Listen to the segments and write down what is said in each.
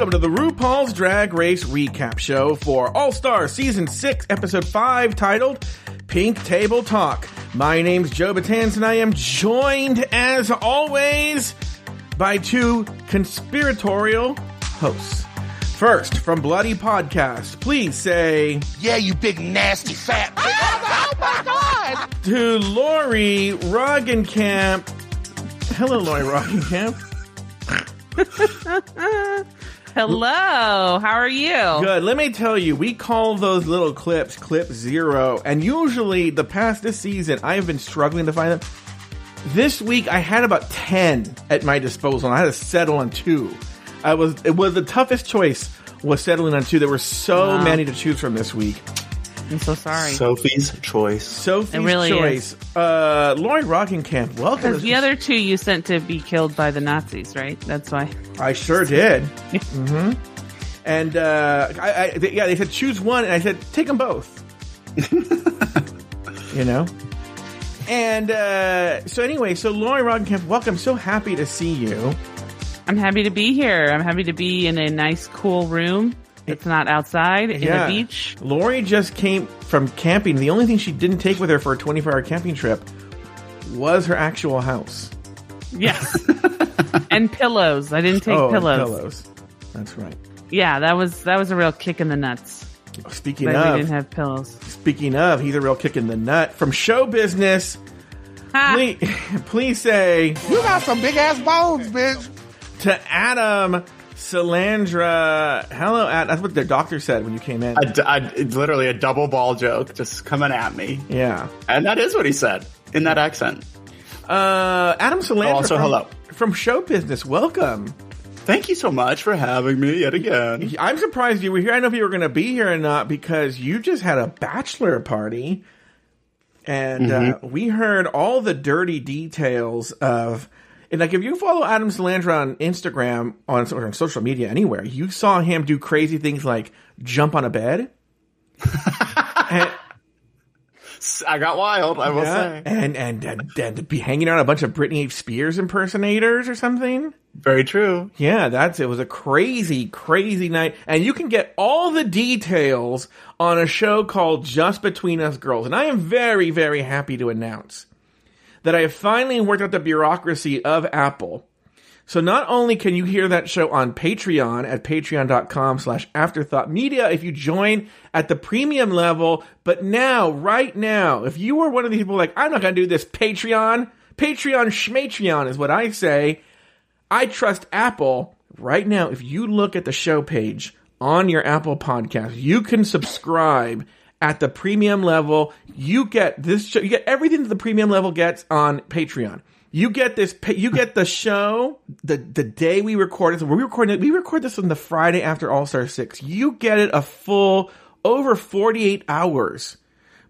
welcome to the RuPaul's Drag Race recap show for All Star Season 6, Episode 5, titled Pink Table Talk. My name's Joe Betance, and I am joined, as always, by two conspiratorial hosts. First, from Bloody Podcast, please say Yeah, you big nasty fat. Ah, oh, oh my god! to Lauri Roggenkamp. Hello, Lauri Roggenkamp. Hello, how are you? Good. Let me tell you, we call those little clips clip zero, and usually the past this season, I have been struggling to find them. This week, I had about ten at my disposal, and I had to settle on two. I was it was the toughest choice was settling on two. There were so Wow. many to choose from this week. I'm so sorry. Sophie's choice. Sophie's It really choice. Uh, Lauri Roggenkamp, welcome. Because the other two you sent to be killed by the Nazis, right? That's why. I sure did. mm-hmm. And uh, I, I, they, yeah, they said choose one, and I said take them both. you know. And uh, so anyway, so Lauri Roggenkamp, welcome. So happy to see you. I'm happy to be here. I'm happy to be in a nice, cool room. It's not outside in Yeah. a beach. Lauri just came from camping. The only thing she didn't take with her for a 24 hour camping trip was her actual house. Yes. and pillows. I didn't take oh, pillows. pillows. That's right. Yeah, that was that was a real kick in the nuts. Speaking That we of, didn't have pillows. speaking of, he's a real kick in the nut from show business. Ha! Please, please say You got some big ass bones, bitch. to Adam Salandra. Hello, Adam. That's what the doctor said when you came in. A d- a- it's literally a double ball joke just coming at me. yeah. And that is what he said in that accent. Uh, Adam Salandra. also from, hello. From show business. Welcome. Thank you so much for having me yet again. I'm surprised you were here. I don't know if you were going to be here or not because you just had a bachelor party. And uh, we heard all the dirty details of. And like, if you follow Adam Salandra on Instagram, on, or on social media, anywhere, you saw him do crazy things like jump on a bed. and, I got wild, I will Yeah, say. and, and and and to be hanging around a bunch of Britney Spears impersonators or something. Very true. Yeah, that's it. Was a crazy, crazy night, and you can get all the details on a show called Just Between Us Girls. And I am very, very happy to announce that I have finally worked out the bureaucracy of Apple. So not only can you hear that show on Patreon at patreon.com slash afterthought media if you join at the premium level, but now, right now, if you are one of the people like, I'm not going to do this Patreon, Patreon schmatreon is what I say, I trust Apple right now. If you look at the show page on your Apple podcast, you can subscribe at the premium level. You get this show, you get everything that the premium level gets on Patreon. You get this, you get the show the, the day we record it. So we recording it, we record this on the Friday after All Star 6. You get it a full over 48 hours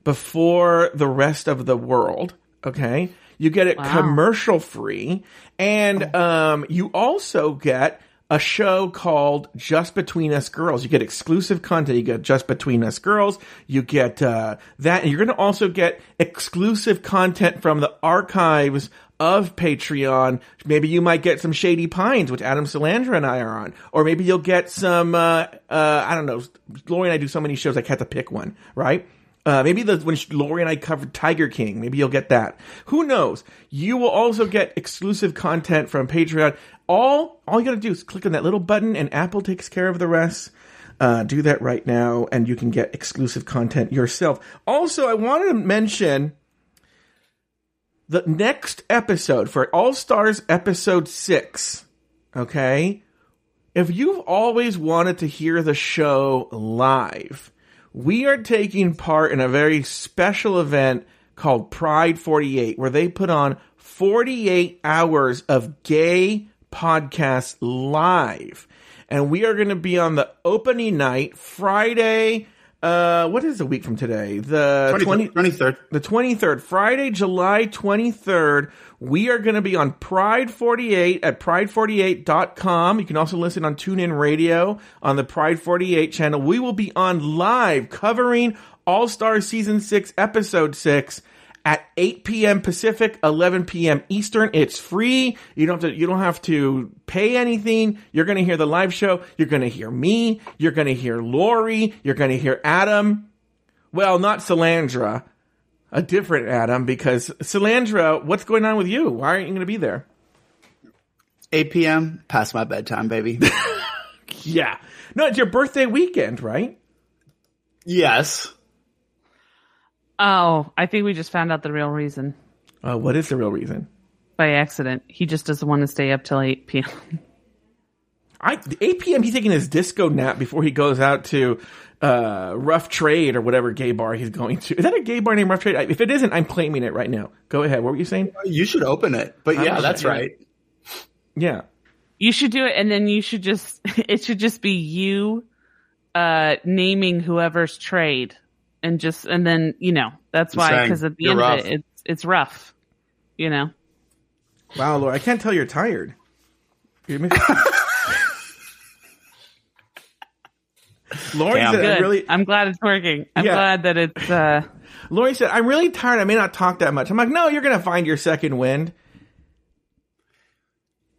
before the rest of the world. Okay. You get it Wow. commercial free. And um, you also get a show called Just Between Us Girls. You get exclusive content. You get Just Between Us Girls. You get uh, that. And you're going to also get exclusive content from the archives of Patreon. Maybe you might get some Shady Pines, which Adam Salandra and I are on. Or maybe you'll get some, uh, uh, I don't know. Lauri and I do so many shows, I had to pick one, right? Uh, maybe the when Lauri and I covered Tiger King, maybe you'll get that. Who knows? You will also get exclusive content from Patreon. All all you got to do is click on that little button, and Apple takes care of the rest. Uh, do that right now, and you can get exclusive content yourself. Also, I wanted to mention the next episode for All Stars episode six. Okay, if you've always wanted to hear the show live we are taking part in a very special event called Pride 48, where they put on 48 hours of gay podcasts live. And we are going to be on the opening night, Friday. Uh, what is the week from today? The 20, 23rd. the 23rd, Friday, July 23rd, we are going to be on Pride 48 at pride48.com. You can also listen on TuneIn Radio on the Pride 48 channel. We will be on live covering All Star Season 6, Episode 6 at 8 p.m. Pacific, 11 p.m. Eastern. It's free. You don't have to, you don't have to pay anything. You're going to hear the live show. You're going to hear me. You're going to hear Lauri. You're going to hear Adam. Well, not Salandra, a different Adam because Salandra, what's going on with you? Why aren't you going to be there? 8 p.m. past my bedtime, baby. Yeah. No, it's your birthday weekend, right? yes. Oh, I think we just found out the real reason Uh, what is the real reason? by accident. He just doesn't want to stay up till 8 p.m. I 8 p.m. He's taking his disco nap before he goes out to uh, Rough Trade or whatever gay bar he's going to. Is that a gay bar named Rough Trade? If it isn't, I'm claiming it right now. Go ahead. What were you saying? You should open it. But yeah, I'm that's sure. right. Yeah. You should do it, and then you should just, it should just be you uh naming whoever's trade. And just, and then, you know, that's why, because at the end rough. of it, it's, it's rough. You know? Wow, Laura, I can't tell you're tired. You miss- Lauri Damn. said, Good. I'm really, I'm glad it's working. I'm Yeah. glad that it's, uh, Lauri said, I'm really tired. I may not talk that much. I'm like, no, you're going to find your second wind.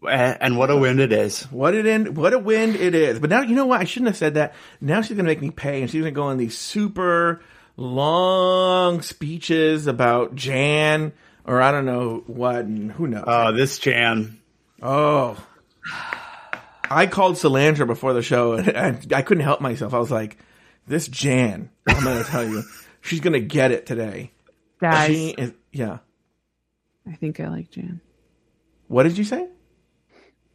And what a wind it is. What it in, what a wind it is. But now, you know what? I shouldn't have said that. Now she's going to make me pay and she's going to go on these super long speeches about Jan or I don't know what and who knows. Oh, this Jan. Oh. I called Salandra before the show and I, I couldn't help myself. I was like, this Jan, I'm going to tell you, she's going to get it today. guys, She is, yeah. I think I like Jan. What did you say?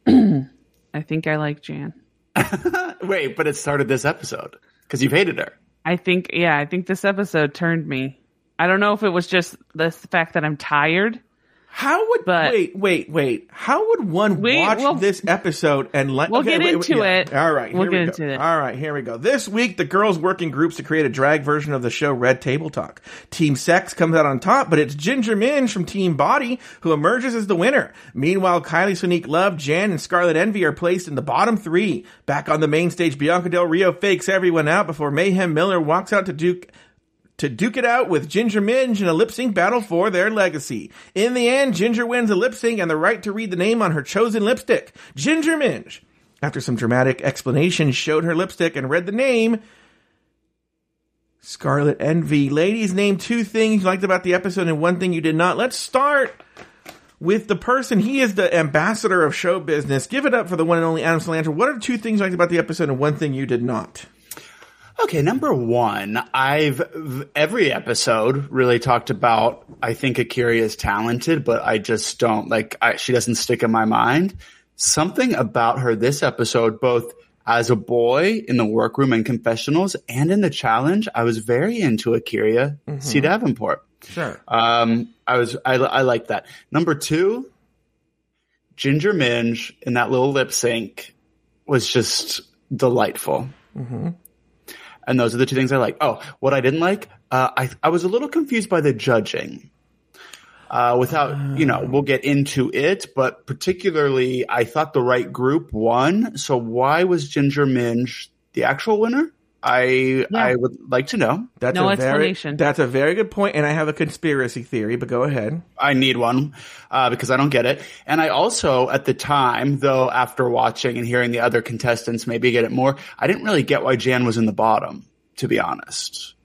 I think I like Jan. Wait, but it started this episode because you've hated her. I think, yeah, I think this episode turned me. I don't know if it was just the fact that I'm tired. How would But- wait, wait, wait? How would one Wait, watch we'll- this episode and let? We'll okay, get wait, wait, into yeah. it. All right, We'll here get we into go. it. All right, here we go. This week, the girls work in groups to create a drag version of the show Red Table Talk. Team Sex comes out on top, but it's Ginger Minj from Team Body who emerges as the winner. Meanwhile, Kylie Sonique Love, Jan, and Scarlet Envy are placed in the bottom three. Back on the main stage, Bianca Del Rio fakes everyone out before Mayhem Miller walks out to Duke to duke it out with Ginger Minj in a lip sync battle for their legacy. In the end, Ginger wins a lip sync and the right to read the name on her chosen lipstick, Ginger Minj. After some dramatic explanation, showed her lipstick and read the name. Scarlet Envy. Ladies, name two things you liked about the episode and one thing you did not. Let's start with the person. He is the ambassador of show business. Give it up for the one and only Adam Salandra. What are two things you liked about the episode and one thing you did not? Okay, number one, I've every episode really talked about. I think Akira is talented, but I just don't like. I, she doesn't stick in my mind. Something about her this episode, both as a boy in the workroom and confessionals, and in the challenge, I was very into Akira C. Davenport. Sure. Um, I was I, I like that. Number two, Ginger Minj in that little lip sync was just delightful. And those are the two things I like. Oh, what I didn't like, uh, I I was a little confused by the judging. Uh, without, you know, we'll get into it, but particularly, I thought the right group won. So why was Ginger Minj the actual winner? I I would like to know. That's No a explanation. Very, that's a very good point, and I have a conspiracy theory. But go ahead. I need one uh, because I don't get it. And I also, at the time, though, after watching and hearing the other contestants maybe get it more, I didn't really get why Jan was in the bottom, to be honest.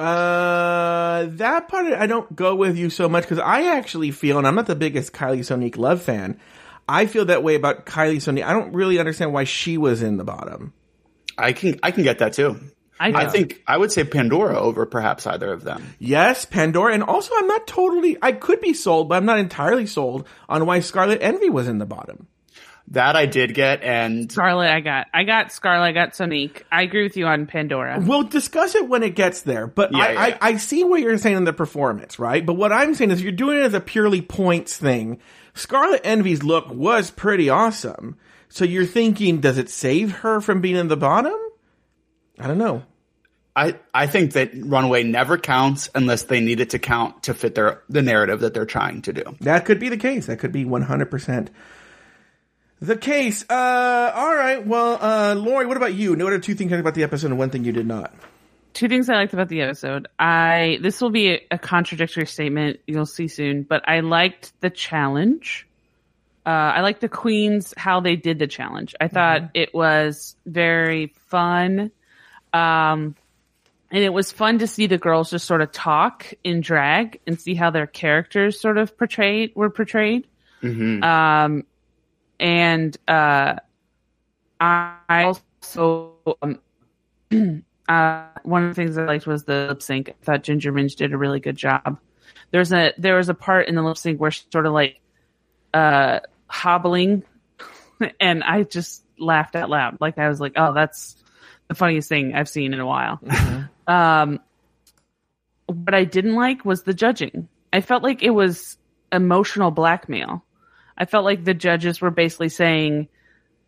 Uh, that part I don't go with you so much because I actually feel, and I'm not the biggest Kylie Sonique Love fan. I feel that way about Kylie Sonique. I don't really understand why she was in the bottom. I can I can get that too. I, I think I would say Pandora over perhaps either of them. Yes, Pandora, and also I'm not totally. I could be sold, but I'm not entirely sold on why Scarlet Envy was in the bottom. That I did get, and Scarlet, I got. I got Scarlet, I got Sonique. I agree with you on Pandora. We'll discuss it when it gets there, but Yeah, I, yeah. I, I see what you're saying in the performance, right? But what I'm saying is you're doing it as a purely points thing. Scarlet Envy's look was pretty awesome. So you're thinking, does it save her from being in the bottom? I don't know. I I think that Runway never counts unless they need it to count to fit their the narrative that they're trying to do. That could be the case. That could be 100% the case. Uh, all right. Well, uh, Lauri, what about you? What are two things about the episode and one thing you did not? two things I liked about the episode. I this will be a, a contradictory statement. You'll see soon, but I liked the challenge. Uh, I like the queens how they did the challenge. I thought it was very fun, um, and it was fun to see the girls just sort of talk in drag and see how their characters sort of portrayed were portrayed. Um, and uh, I also um, uh, one of the things I liked was the lip sync. I thought Ginger Minj did a really good job. There's a there was a part in the lip sync where she's sort of like uh, hobbling, and I just laughed out loud. Like I was like, "Oh, that's the funniest thing I've seen in a while." Um, what I didn't like was the judging. I felt like it was emotional blackmail. I felt like the judges were basically saying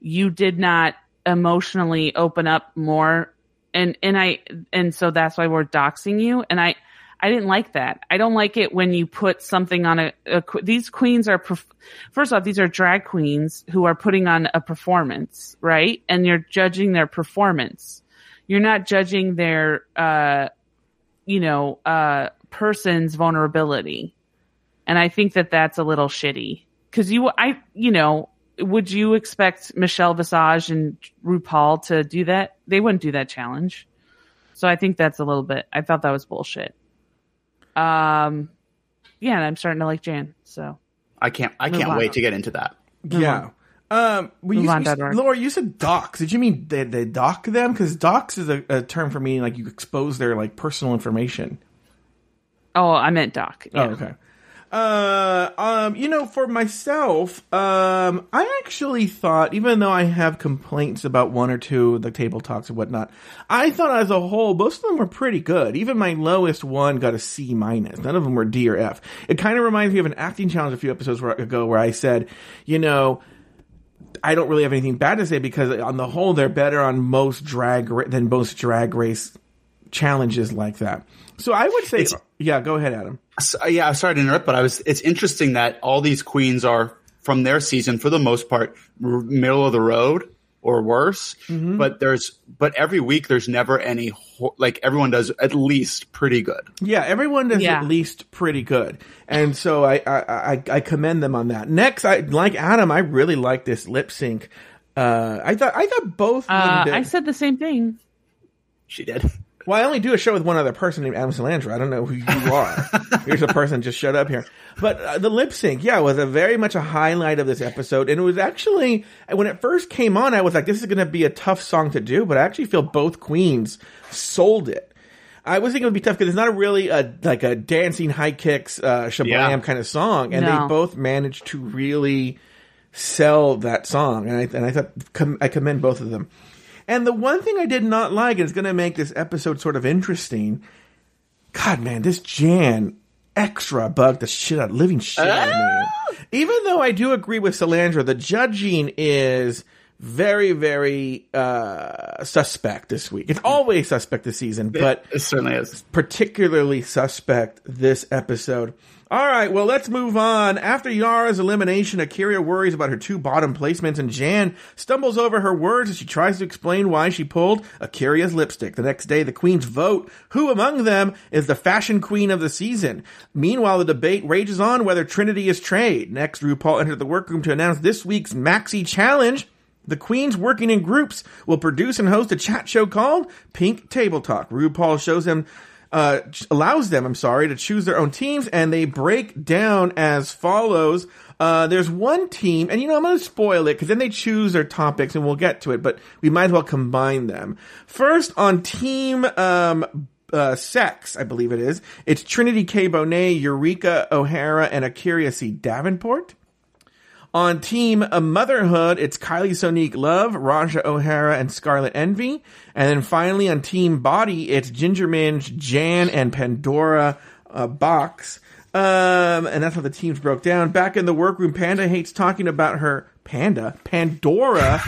you did not emotionally open up more and and I and so that's why we're doxing you and I I didn't like that. I don't like it when you put something on a, a these queens are first off these are drag queens who are putting on a performance, right? And you're judging their performance. You're not judging their uh you know, uh person's vulnerability. And I think that that's a little shitty cuz you I you know, would you expect Michelle Visage and RuPaul to do that? They wouldn't do that challenge. So I think that's a little bit. I thought that was bullshit. Um, yeah, and I'm starting to like Jan. So I can't. I Move can't on. wait to get into that. Yeah. Um, well, you, Move on, you, Edward. Laura, you said docs. Did you mean they, they doc them? Because docs is a, a term for meaning like you expose their like personal information. oh, I meant Doc. Yeah. Oh, okay. Uh, um, you know, for myself, um, I actually thought, even though I have complaints about one or two of the table talks and whatnot, I thought as a whole, most of them were pretty good. Even my lowest one got a C minus. None of them were D or F. It kind of reminds me of an acting challenge a few episodes ago where I said, you know, I don't really have anything bad to say because on the whole, they're better on most drag ra- than most drag race challenges like that. So I would say, It's- yeah, go ahead, Adam. So, yeah, I'm sorry to interrupt, but I was. It's interesting that all these queens are from their season, for the most part, r- middle of the road or worse. Mm-hmm. But there's, but every week there's never any. Ho- like everyone does at least pretty good. Yeah, everyone does Yeah. at least pretty good, and so I, I I I commend them on that. Next, I like Adam. I really like this lip sync. Uh, I thought I thought both. Uh, I said the same thing. She did. Well, I only do a show with one other person named Adam Salandra. I don't know who you are. Here's a person just showed up here, but uh, the lip sync, yeah, was a very much a highlight of this episode, and it was actually when it first came on, I was like, this is going to be a tough song to do, but I actually feel both queens sold it. I was thinking it would be tough because it's not a really a like a dancing high kicks uh, shablam Yeah. kind of song, and No. they both managed to really sell that song, and I and I thought com- I commend both of them. And the one thing I did not like, and it's going to make this episode sort of interesting. God, man, this Jan extra bugged the shit out, living shit out of me. Even though I do agree with Salandra, the judging is very, very uh suspect this week. It's always suspect this season, but It certainly is. particularly suspect this episode. All right, well, let's move on. After Yara's elimination, Akira worries about her two bottom placements, and Jan stumbles over her words as she tries to explain why she pulled Akira's lipstick. The next day, the queens vote who among them is the fashion queen of the season. Meanwhile, the debate rages on whether Trinity is trade. Next, RuPaul entered the workroom to announce this week's Maxi Challenge. The queens working in groups will produce and host a chat show called Pink Table Talk. RuPaul shows them, uh, allows them, I'm sorry, to choose their own teams, and they break down as follows. Uh, there's one team, and you know, I'm going to spoil it because then they choose their topics, and we'll get to it, but we might as well combine them. First, on team, um, uh, sex, I believe it is. It's Trinity K. Bonet, Eureka O'Hara, and Akira C. Davenport. On Team Motherhood, it's Kylie Sonique Love, Raja O'Hara, and Scarlet Envy. And then finally on Team Body, it's Ginger Minj, Jan, and Pandora uh, Box. Um, and that's how the teams broke down. Back in the workroom, Panda hates talking about her Panda Pandora.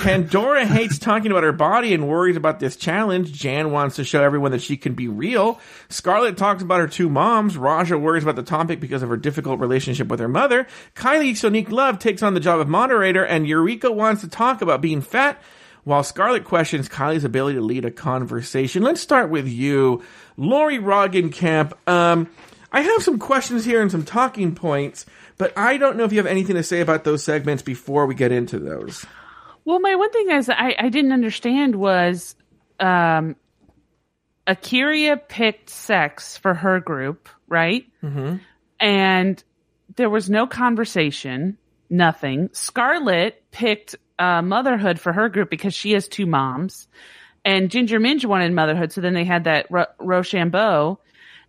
Pandora hates talking about her body and worries about this challenge. Jan wants to show everyone that she can be real. Scarlet talks about her two moms. Raja worries about the topic because of her difficult relationship with her mother. Kylie Sonique Love takes on the job of moderator and Eureka wants to talk about being fat while Scarlet questions Kylie's ability to lead a conversation. Let's start with you, Lauri Roggenkamp. Um, I have some questions here and some talking points, but I don't know if you have anything to say about those segments before we get into those. Well, my one thing is I, I didn't understand was um, Akira picked sex for her group, right? Mm-hmm. And there was no conversation, nothing. Scarlet picked uh, motherhood for her group because she has two moms. And Ginger Minj wanted motherhood, so then they had that Ro- Rochambeau.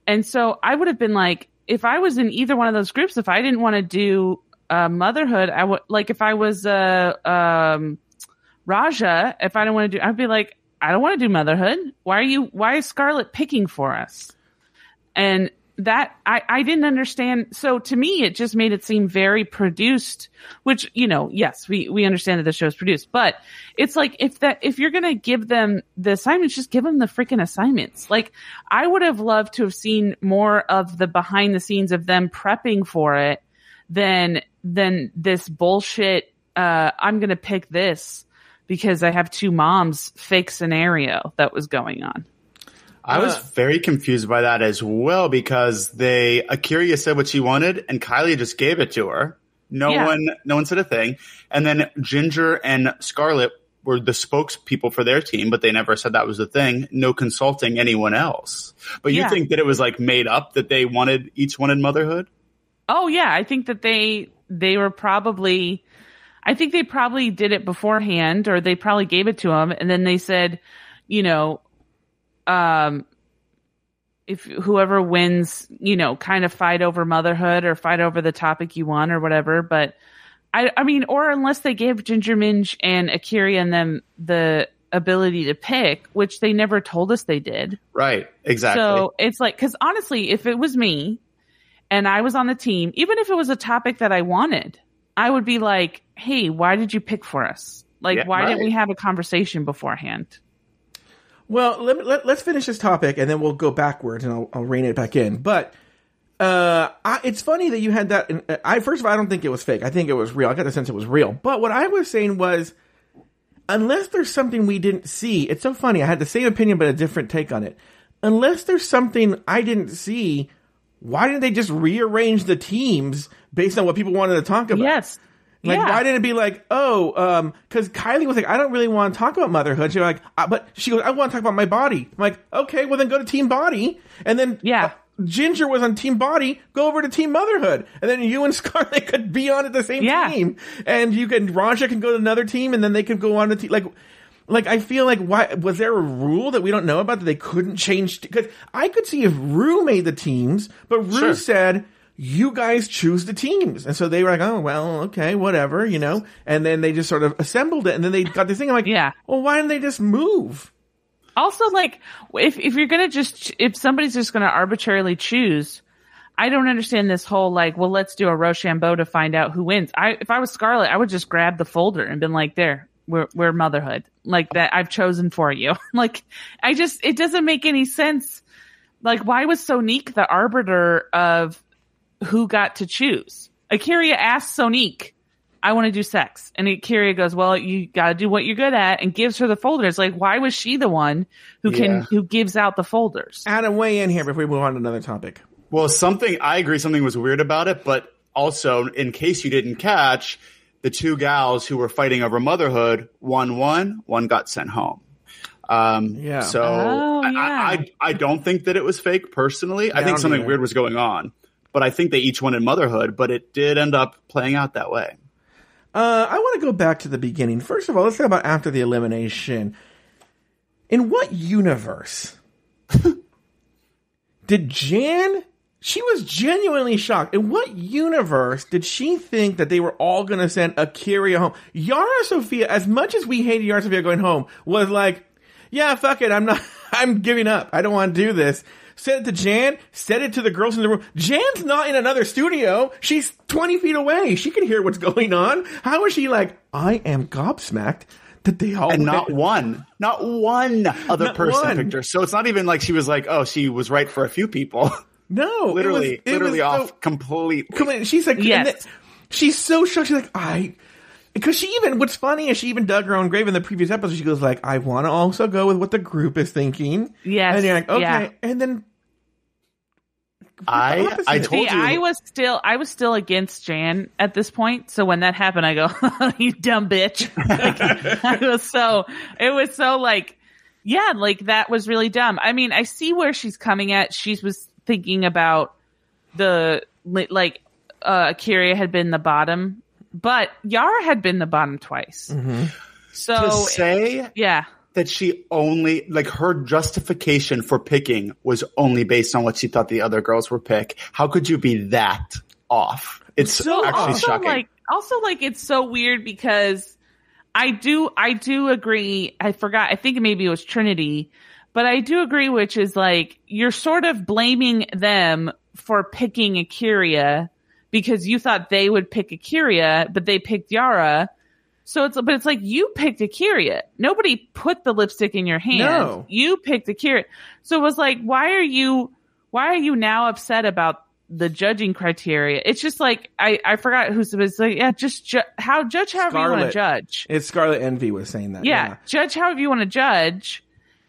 And so I would have been like, if I was in either one of those groups, if I didn't want to do uh, motherhood, I would like if I was uh, um, Raja, if I don't want to do, I'd be like, I don't want to do motherhood. Why are you? Why is Scarlet picking for us? And that I, I didn't understand. So to me, it just made it seem very produced, which, you know, yes, we, we understand that the show is produced, but it's like if that, if you're to give them the assignments, just give them the freaking assignments. Like I would have loved to have seen more of the behind the scenes of them prepping for it than, than this bullshit. Uh, I'm going to pick this because I have two moms fake scenario that was going on. I was very confused by that as well because they Akira said what she wanted and Kylie just gave it to her. No Yeah. one no one said a thing. And then Ginger and Scarlet were the spokespeople for their team, but they never said that was the thing. No consulting anyone else. But you Yeah. think that it was like made up that they wanted each wanted motherhood? Oh yeah, I think that they they were probably I think they probably did it beforehand or they probably gave it to him and then they said, you know, um if whoever wins, you know, kind of fight over motherhood or fight over the topic you want or whatever, but I I mean or unless they gave Ginger Minj and Akira and them the ability to pick, which they never told us they did. Right. Exactly. So it's like, cause honestly, if it was me and I was on the team, even if it was a topic that I wanted, I would be like, Hey, why did you pick for us? Like, Yeah, why didn't we have a conversation beforehand? Well, let, me- let, let's finish this topic and then we'll go backwards and I'll, I'll rein it back in. But uh, I, it's funny that you had that. In, I first of all, I don't think it was fake. I think it was real. I got the sense it was real. But what I was saying was, unless there's something we didn't see, it's so funny. I had the same opinion but a different take on it. Unless there's something I didn't see, why didn't they just rearrange the teams based on what people wanted to talk about? Yes. Like, yeah. why didn't it be like, oh, um, cause Kylie was like, I don't really want to talk about motherhood. She's like, uh, but she goes, I want to talk about my body. I'm like, okay, well then go to Team Body. And then, Yeah. uh, Ginger was on Team Body, go over to Team Motherhood. And then you and Scarlet could be on at the same Yeah. team. And you can, Raja can go to another team and then they can go on to team. Like, like, I feel like, why, was there a rule that we don't know about that they couldn't change? Because I could see if Ru made the teams, but Ru Sure. said, you guys choose the teams. And so they were like, oh, well, okay, whatever, you know? And then they just sort of assembled it and then they got this thing. I'm like, Yeah. well, why didn't they just move? Also, like, if, if you're going to just, if somebody's just going to arbitrarily choose, I don't understand this whole, like, well, let's do a Rochambeau to find out who wins. I, if I was Scarlet, I would just grab the folder and been like, there, we're, we're motherhood. Like that I've chosen for you. like, I just, it doesn't make any sense. Like, why was Sonique the arbiter of who got to choose? Akira asked Sonique, I want to do sex. And Akira goes, well, you got to do what you're good at and gives her the folders. Like, why was she the one who can, Yeah. who gives out the folders? Adam, weigh in here before we move on to another topic. Well, something I agree something was weird about it, but also in case you didn't catch, the two gals who were fighting over motherhood, one won, one got sent home. Um, Yeah. So Oh, I, yeah. I, I, I don't think that it was fake personally. I I think don't something either. weird was going on, but I think they each wanted motherhood, but it did end up playing out that way. Uh, I want to go back to the beginning. First of all, let's talk about after the elimination. In what universe did Jan? She was genuinely shocked. In what universe did she think that they were all going to send Akira home? Yara Sofia, as much as we hated Yara Sofia going home, was like, "Yeah, fuck it, I'm not. I'm giving up. I don't want to do this." Said it to Jan. Said it to the girls in the room. Jan's not in another studio. She's 20 feet away. She can hear what's going on. How is she like, I am gobsmacked that they all And went- not one, not one other Not person one. picked her. So it's not even like she was like, oh, she was right for a few people. No, it literally, was- it literally was off so- completely. Come on, she's like, and Yes. then- she's so shocked. She's like, I, because she even what's funny is she even dug her own grave in the previous episode. She goes like, "I want to also go with what the group is thinking." Yes, and you're like, okay, yeah. and then I. I told See, you I was still I was still against Jan at this point. So when that happened, I go, "You dumb bitch!" Like, I was so it was so like, yeah, like that was really dumb. I mean, I see where she's coming at. She was thinking about the like uh Akira had been the bottom, but Yara had been the bottom twice. So to say yeah, that she only like her justification for picking was only based on what she thought the other girls were pick. How could you be that off? It's So actually also shocking. like also like it's so weird because I do I do agree. I forgot. I think maybe it was Trinity, but I do agree, which is like you're sort of blaming them for picking Akira because you thought they would pick Akira, but they picked Yara. So it's but it's like you picked Akira. Nobody put the lipstick in your hand. No. You picked Akira. So it was like, why are you why are you now upset about the judging criteria? It's just like I I forgot who's it's like yeah, just ju- how judge however you want to judge. it's Scarlet Envy was saying that. Yeah, judge however you want to judge.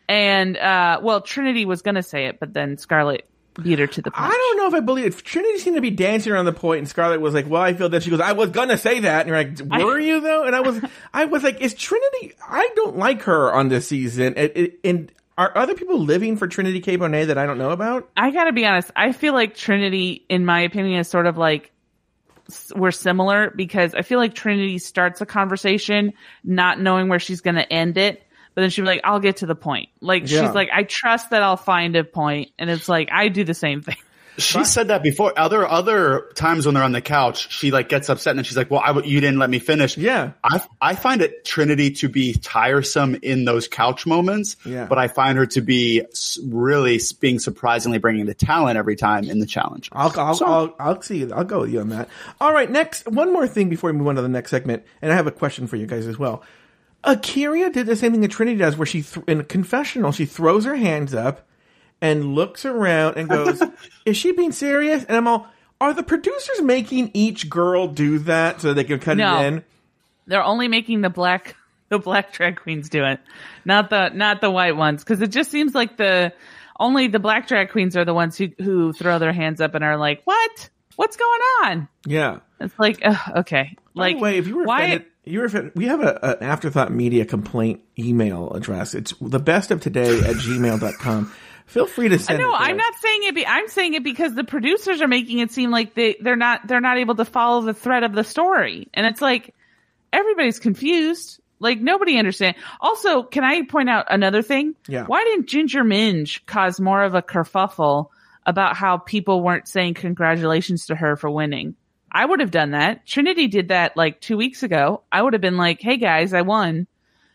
And uh well, Trinity was gonna say it, but then Scarlet beat her to the punch. I don't know if I believe it. Trinity seemed to be dancing around the point, and Scarlet was like, "Well, I feel that." She goes, "I was gonna say that," and you're like, "Were you though?" And I was, I was like, "Is Trinity?" I don't like her on this season. It, it, and are other people living for Trinity K. Bonet that I don't know about? I gotta be honest. I feel like Trinity, in my opinion, is sort of like we're similar because I feel like Trinity starts a conversation not knowing where she's gonna end it, but then she'll be like, "I'll get to the point." Like Yeah. she's like, "I trust that I'll find a point," and it's like I do the same thing. She said that before. Other other times when they're on the couch, she like gets upset and then she's like, "Well, I w- you didn't let me finish." Yeah. I I find it Trinity to be tiresome in those couch moments. Yeah. but I find her to be really being surprisingly bringing the talent every time in the challenge. I'll, I'll, So- I'll, I'll see. I'll go with you on that. All right. Next, one more thing before we move on to the next segment, and I have a question for you guys as well. Akira did the same thing that Trinity does, where she th- in a confessional she throws her hands up and looks around and goes, "Is she being serious?" And I'm all, "Are the producers making each girl do that so they can cut No. it in?" They're only making the black the black drag queens do it, not the not the white ones, because it just seems like the only the black drag queens are the ones who who throw their hands up and are like, "What? What's going on?" Yeah. It's like, ugh, okay, By like the way, if you were why? offended, you we have a, an afterthought media complaint email address. It's the best of today at gmail.com. Feel free to send. No, I'm not saying it. Be, I'm saying it because the producers are making it seem like they they're not they're not able to follow the thread of the story, and it's like everybody's confused. Like nobody understand. Also, can I point out another thing? Yeah. Why didn't Ginger Minj cause more of a kerfuffle about how people weren't saying congratulations to her for winning? I would have done that. Trinity did that like two weeks ago. I would have been like, "Hey guys, I won."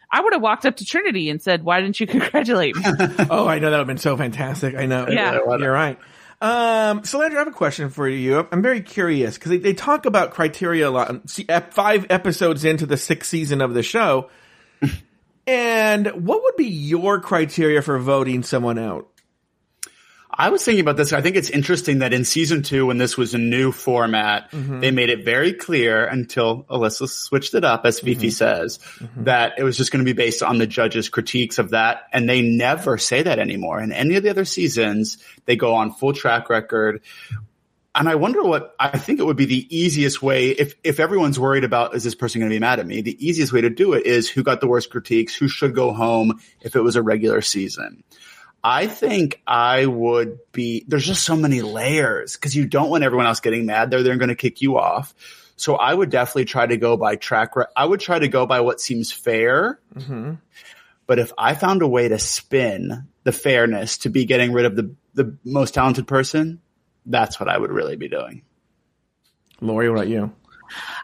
I would have walked up to Trinity and said, "Why didn't you congratulate me?" Oh, I know that would have been so fantastic. I know. Yeah. you're right. Um, so, Landry, I have a question for you. I'm very curious because they, they talk about criteria a lot. See, ep- five episodes into the sixth season of the show, and what would be your criteria for voting someone out? I was thinking about this. I think it's interesting that in season two, when this was a new format, Mm-hmm. they made it very clear until Alyssa switched it up, as Mm-hmm. Fifi says, that it was just going to be based on the judges' critiques of that. And they never say that anymore. In any of the other seasons, they go on full track record. And I wonder what I think it would be the easiest way if if everyone's worried about is this person going to be mad at me? The easiest way to do it is who got the worst critiques, who should go home if it was a regular season. I think I would be, there's just so many layers because you don't want everyone else getting mad. They're, they're going to kick you off. So I would definitely try to go by track. Re- I would try to go by what seems fair. Mm-hmm. But if I found a way to spin the fairness to be getting rid of the, the most talented person, that's what I would really be doing. Lauri, what about you?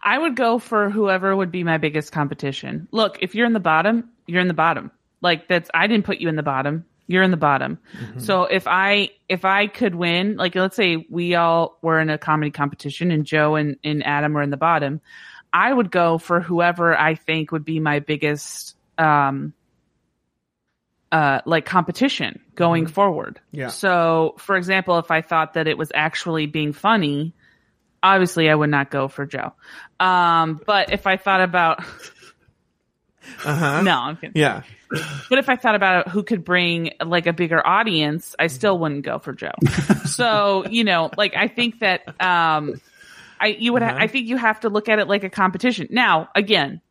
I would go for whoever would be my biggest competition. Look, if you're in the bottom, you're in the bottom. Like that's I didn't put you in the bottom. You're in the bottom. So if I if I could win, like let's say we all were in a comedy competition and Joe and, and Adam were in the bottom, I would go for whoever I think would be my biggest um uh like competition going forward. Yeah. So for example, if I thought that it was actually being funny, obviously I would not go for Joe. Um, but if I thought about, Uh-huh. no, I'm kidding. Yeah. But if I thought about who could bring like a bigger audience, I still wouldn't go for Joe. so, you know, like I think that um I you would ha- I think you have to look at it like a competition. Now, again,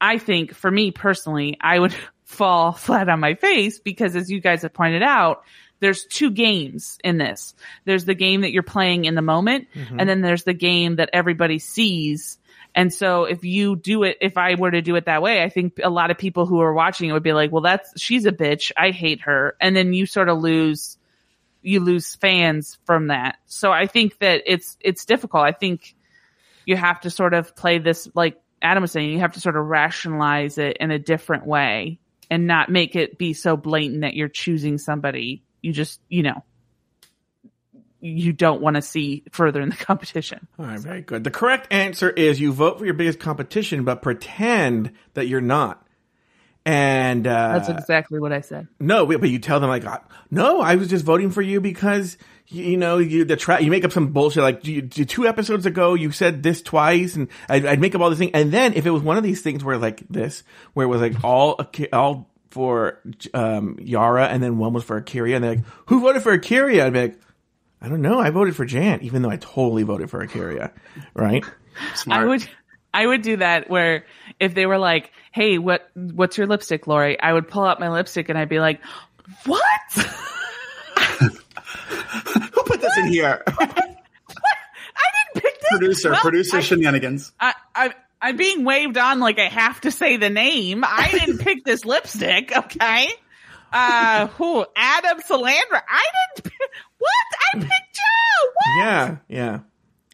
I think for me personally, I would fall flat on my face because as you guys have pointed out, there's two games in this. There's the game that you're playing in the moment mm-hmm. and then there's the game that everybody sees and so if you do it, if I were to do it that way, I think a lot of people who are watching it would be like, well, that's, she's a bitch. I hate her. And then you sort of lose, you lose fans from that. So I think that it's, it's difficult. I think you have to sort of play this, like Adam was saying, you have to sort of rationalize it in a different way and not make it be so blatant that you're choosing somebody you just, you know, you don't want to see further in the competition. All right, very good. The correct answer is you vote for your biggest competition, but pretend that you're not. And uh, That's exactly what I said. no, but you tell them like, uh, no, I was just voting for you because you, know you the tra- you make up some bullshit like you- two episodes ago you said this twice, and I'd, I'd make up all this thing, and then if it was one of these things where like this, where it was like all all for um, Yara, and then one was for Akira, and they're like, who voted for Akira? I'd be like. I don't know. I voted for Jan, even though I totally voted for Akira, right? Smart. I would I would do that where if they were like, "Hey, what what's your lipstick, Lauri?" I would pull out my lipstick and I'd be like, "What? Who put this in here? I didn't pick this." producer, Well, producer I, shenanigans. I, I I'm being waved on like I have to say the name. I didn't pick this lipstick, okay? Uh, who? Adam Salandra. I didn't. Pick, what? I picked Joe. What? Yeah, yeah,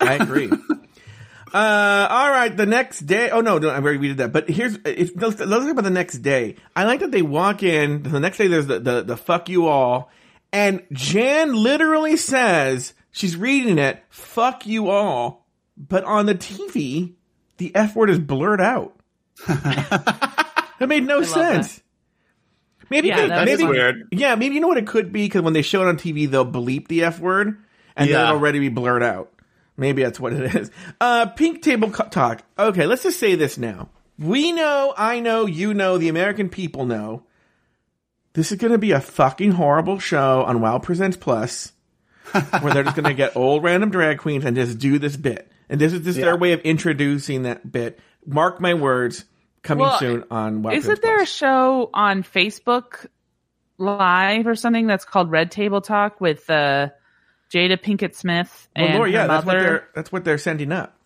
I agree. uh, all right, the next day. Oh no, no, I already did that. But here's if let's, let's talk about the next day. I like that they walk in. The next day, there's the the, the fuck you all, and Jan literally says she's reading it. Fuck you all, but on the TV, the f word is blurred out. that made no sense. Maybe, Yeah, could- that maybe weird. Yeah, maybe you know what it could be because when they show it on TV, they'll bleep the f word, and then Yeah. it'll already be blurred out. Maybe that's what it is. Uh, pink table co- talk. Okay, let's just say this now. We know, I know, you know, the American people know. This is going to be a fucking horrible show on Wow Presents Plus, where they're just going to get old random drag queens and just do this bit. And this is just their Yeah. way of introducing that bit. Mark my words, coming Well, soon on Wow Isn't Presents there a show on Facebook Live or something that's called Red Table Talk with uh, Jada Pinkett Smith Well, and Laura, yeah, her that's what mother? they're that's what they're sending up.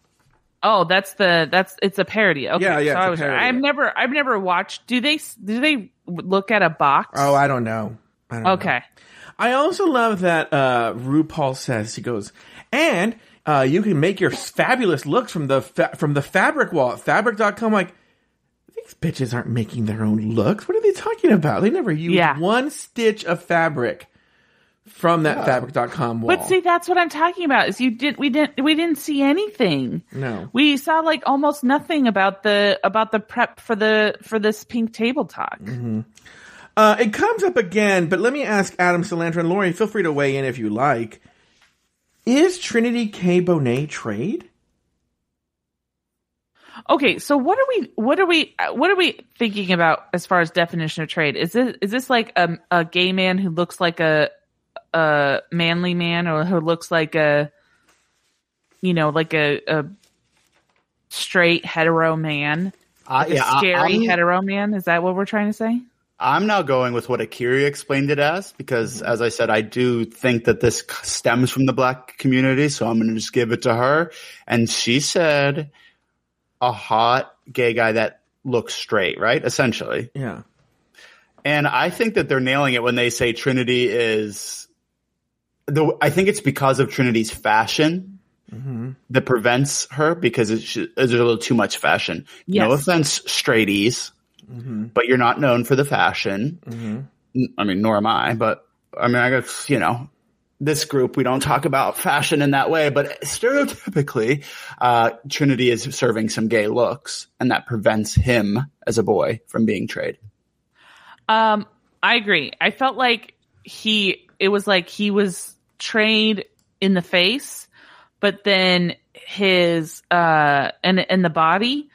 Oh, that's the that's it's a parody. Okay, Yeah, yeah, So it's I a was, parody. I've never I've never watched. Do they do they look at a box? Oh, I don't know. I don't know. okay. I also love that uh, RuPaul says he goes, and uh, you can make your fabulous looks from the fa- from the fabric wall at fabric.com. Like these bitches aren't making their own looks. What are they talking about? They never used Yeah. one stitch of fabric from that fabric.com wall. But see, that's what I'm talking about. Is you did we didn't we didn't see anything. No. we saw like almost nothing about the about the prep for the for this pink table talk. Uh, it comes up again, but let me ask Adam Salandra and Lauri, feel free to weigh in if you like. Is Trinity K. Bonet trade? Okay, so what are we what are we what are we thinking about as far as definition of trade? Is this is this like a a gay man who looks like a a manly man or who looks like a you know like a a straight hetero man? Uh, A yeah, I- scary I'm, hetero man? Is that what we're trying to say? I'm now going with what Akira explained it as because, mm-hmm. as I said, I do think that this stems from the black community. So I'm going to just give it to her. And she said a hot gay guy that looks straight, right? Essentially. Yeah. And I think that they're nailing it when they say Trinity is the, I think it's because of Trinity's fashion mm-hmm. that prevents her because it's, there's a little too much fashion. No Yes. offense, straighties, but you're not known for the fashion. I mean, nor am I, but I mean, I guess, you know, this group, we don't talk about fashion in that way, but stereotypically, uh, Trinity is serving some gay looks and that prevents him as a boy from being trade. Um, I agree. I felt like he, it was like he was trade in the face, but then his uh and and the body,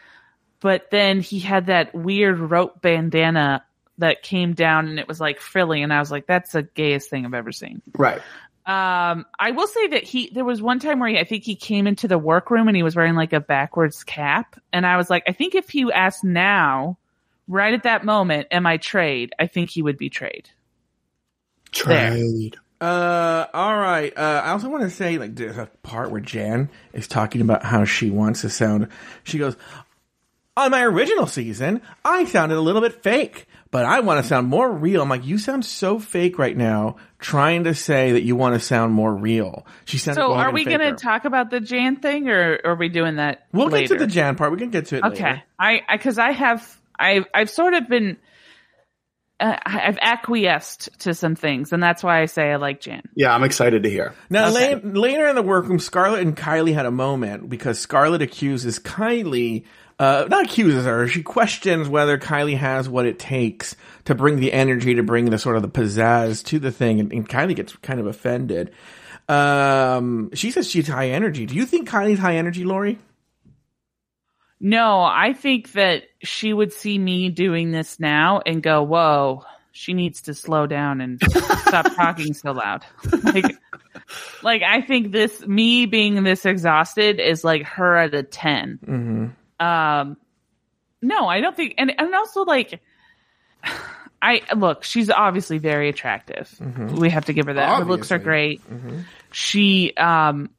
but then he had that weird rope bandana that came down and it was like frilly, and I was like, that's the gayest thing I've ever seen. Right. Um, I will say that he there was one time where he, I think he came into the workroom and he was wearing like a backwards cap, and I was like, I think if you asked now, right at that moment, am I trade? I think he would be trade. Trade. Uh, all right. Uh, I also want to say, like, there's a part where Jan is talking about how she wants to sound. She goes, "On my original season, I sounded a little bit fake, but I want to sound more real." I'm like, "You sound so fake right now, trying to say that you want to sound more real." She sounded. So, are we going to talk about the Jan thing, or, or are we doing that? We'll later? get to the Jan part. We can get to it. Okay, later. I because I, have I I've sort of been uh, I've acquiesced to some things, and that's why I say I like Jan. Yeah, I'm excited to hear. Now, Okay. la- later in the workroom, Scarlet and Kylie had a moment because Scarlet accuses Kylie, uh, not accuses her, she questions whether Kylie has what it takes to bring the energy, to bring the sort of the pizzazz to the thing, and, and Kylie gets kind of offended. Um, she says she's high energy. Do you think Kylie's high energy, Lauri? No, I think that she would see me doing this now and go, "Whoa, she needs to slow down and stop talking so loud." like, like I think this me being this exhausted is like her at a 10 Mm-hmm. Um, no, I don't think, and and also like, I look, she's obviously very attractive. We have to give her that. Her looks are Obviously. great. She, um,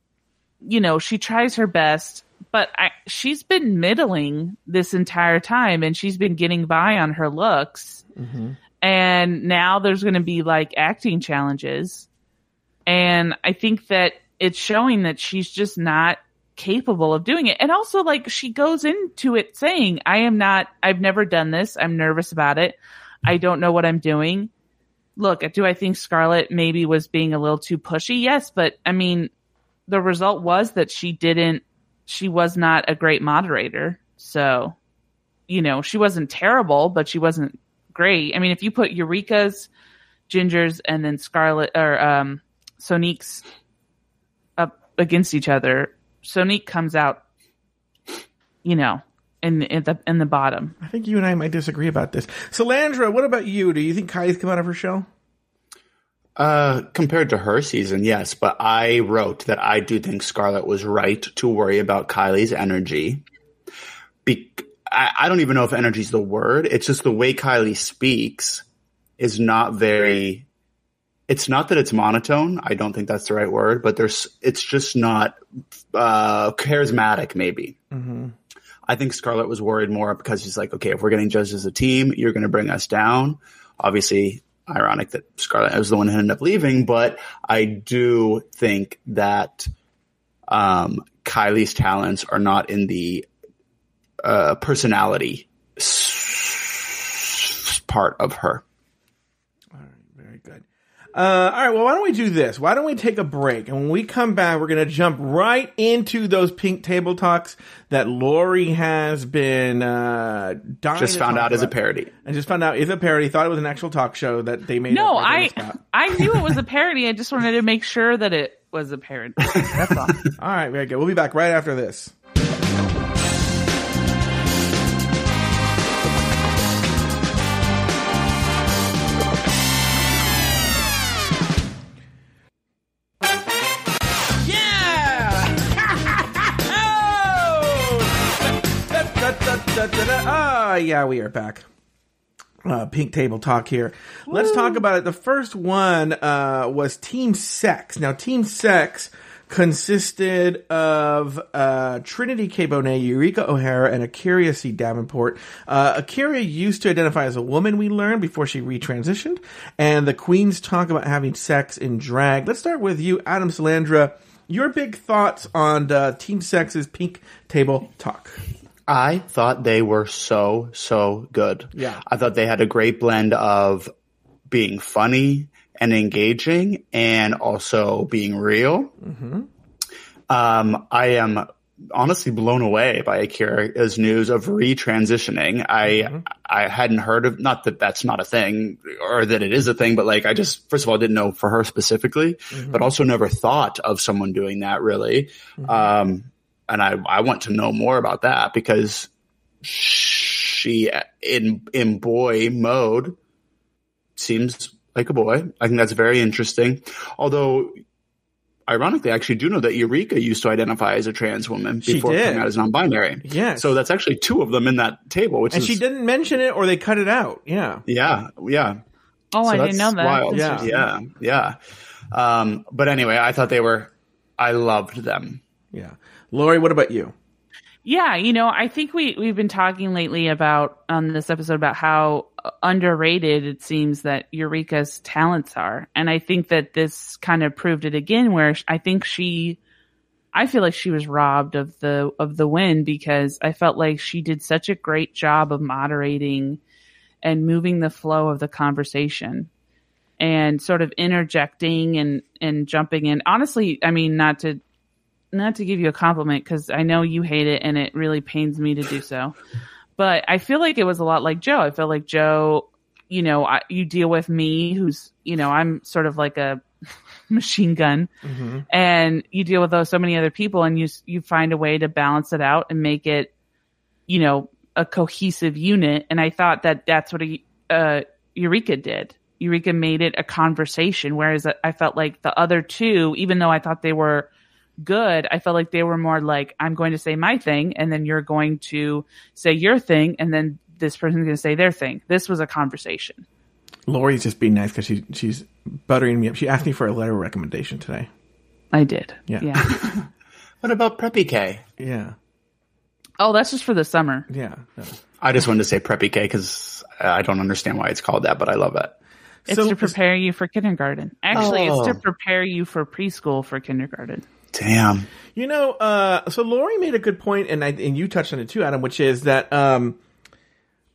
you know, she tries her best, but I, she's been middling this entire time, and she's been getting by on her looks. And now there's going to be like acting challenges, and I think that it's showing that she's just not capable of doing it. And also, like, she goes into it saying, I am not, I've never done this. I'm nervous about it. I don't know what I'm doing. Look, do I think Scarlet maybe was being a little too pushy? Yes, but I mean, the result was that she didn't, she was not a great moderator. So, you know, she wasn't terrible, but she wasn't great. I mean, if you put Eureka's, Ginger's, and then Scarlet or um, Sonique's up against each other, Sonique comes out, you know, in in the in the bottom. I think you and I might disagree about this. Salandra, what about you? Do you think Kylie's come out of her shell? Uh, compared to her season, yes, but I wrote that I do think Scarlet was right to worry about Kylie's energy. Be- I, I don't even know if energy is the word. It's just the way Kylie speaks is not very. It's not that it's monotone. I don't think that's the right word, but there's. It's just not uh, charismatic. Maybe. I think Scarlet was worried more because she's like, okay, if we're getting judged as a team, you're going to bring us down. Obviously, ironic that Scarlet was the one who ended up leaving, but I do think that um, Kylie's talents are not in the uh, personality part of her. Very good. Uh, all right. Well, why don't we do this? Why don't we take a break? And when we come back, we're going to jump right into those pink table talks that Lauri has been uh, dying Just to found talk out as a parody. And just found out is a parody. Thought it was an actual talk show that they made. No, I I knew it was a parody. I just wanted to make sure that it was a parody. That's all. All right. Very good. We'll be back right after this. Ah, yeah, we are back. Uh, pink table talk here. Let's talk about it. The first one uh, was Team Sex. Now, Team Sex consisted of uh, Trinity K. Bonet, Eureka O'Hara, and Akira C. Davenport. Uh, Akira used to identify as a woman, we learned, before she retransitioned. And the queens talk about having sex in drag. Let's start with you, Adam Salandra. Your big thoughts on uh, Team Sex's pink table talk. I thought they were so, so good. Yeah. I thought they had a great blend of being funny and engaging and also being real. Um, I am honestly blown away by Akira's news of retransitioning. I, I hadn't heard of, not that that's not a thing or that it is a thing, but like I just, first of all, didn't know for her specifically, but also never thought of someone doing that really. Um, and I I want to know more about that because she in in boy mode seems like a boy. I think that's very interesting. Although ironically, I actually do know that Eureka used to identify as a trans woman before did. coming out as non-binary. Yes. So that's actually two of them in that table, which And is she didn't mention it or they cut it out. Yeah. yeah, yeah. Oh, So I didn't know that. wild. Yeah. yeah, yeah. Um, but anyway, I thought they were. I loved them. Yeah. Lauri, what about you? Yeah, you know, I think we we've been talking lately about on this episode about how underrated it seems that Eureka's talents are, and I think that this kind of proved it again. Where I think she, I feel like she was robbed of the of the win because I felt like she did such a great job of moderating and moving the flow of the conversation and sort of interjecting and and jumping in. Honestly, I mean, not to not to give you a compliment because I know you hate it and it really pains me to do so. But I feel like it was a lot like Joe. I feel like Joe, you know, I, you deal with me, who's, you know, I'm sort of like a machine gun, and you deal with those so many other people, and you you find a way to balance it out and make it, you know, a cohesive unit. And I thought that that's what a, uh, Eureka did. Eureka made it a conversation, whereas I felt like the other two, even though I thought they were good, I felt like they were more like, I'm going to say my thing, and then you're going to say your thing, and then this person's going to say their thing. This was a conversation. Lauri's just being nice because she, she's buttering me up. She asked me for a letter recommendation today. I did. Yeah. Yeah. What about Preppy K? Yeah. oh, that's just for the summer. Yeah. no. I just wanted to say Preppy K because I don't understand why it's called that, but I love it. It's So- to prepare you for kindergarten. Actually, Oh. it's to oh. prepare you for preschool for kindergarten. Damn. You know, uh, so Lauri made a good point, and I and you touched on it too, Adam, which is that um,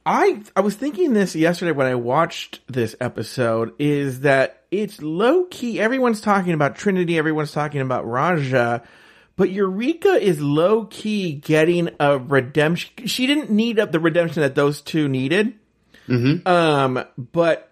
I I was thinking this yesterday when I watched this episode is that it's low key. Everyone's talking about Trinity, everyone's talking about Raja, but Eureka is low key getting a redemption. She didn't need up the redemption that those two needed, um, but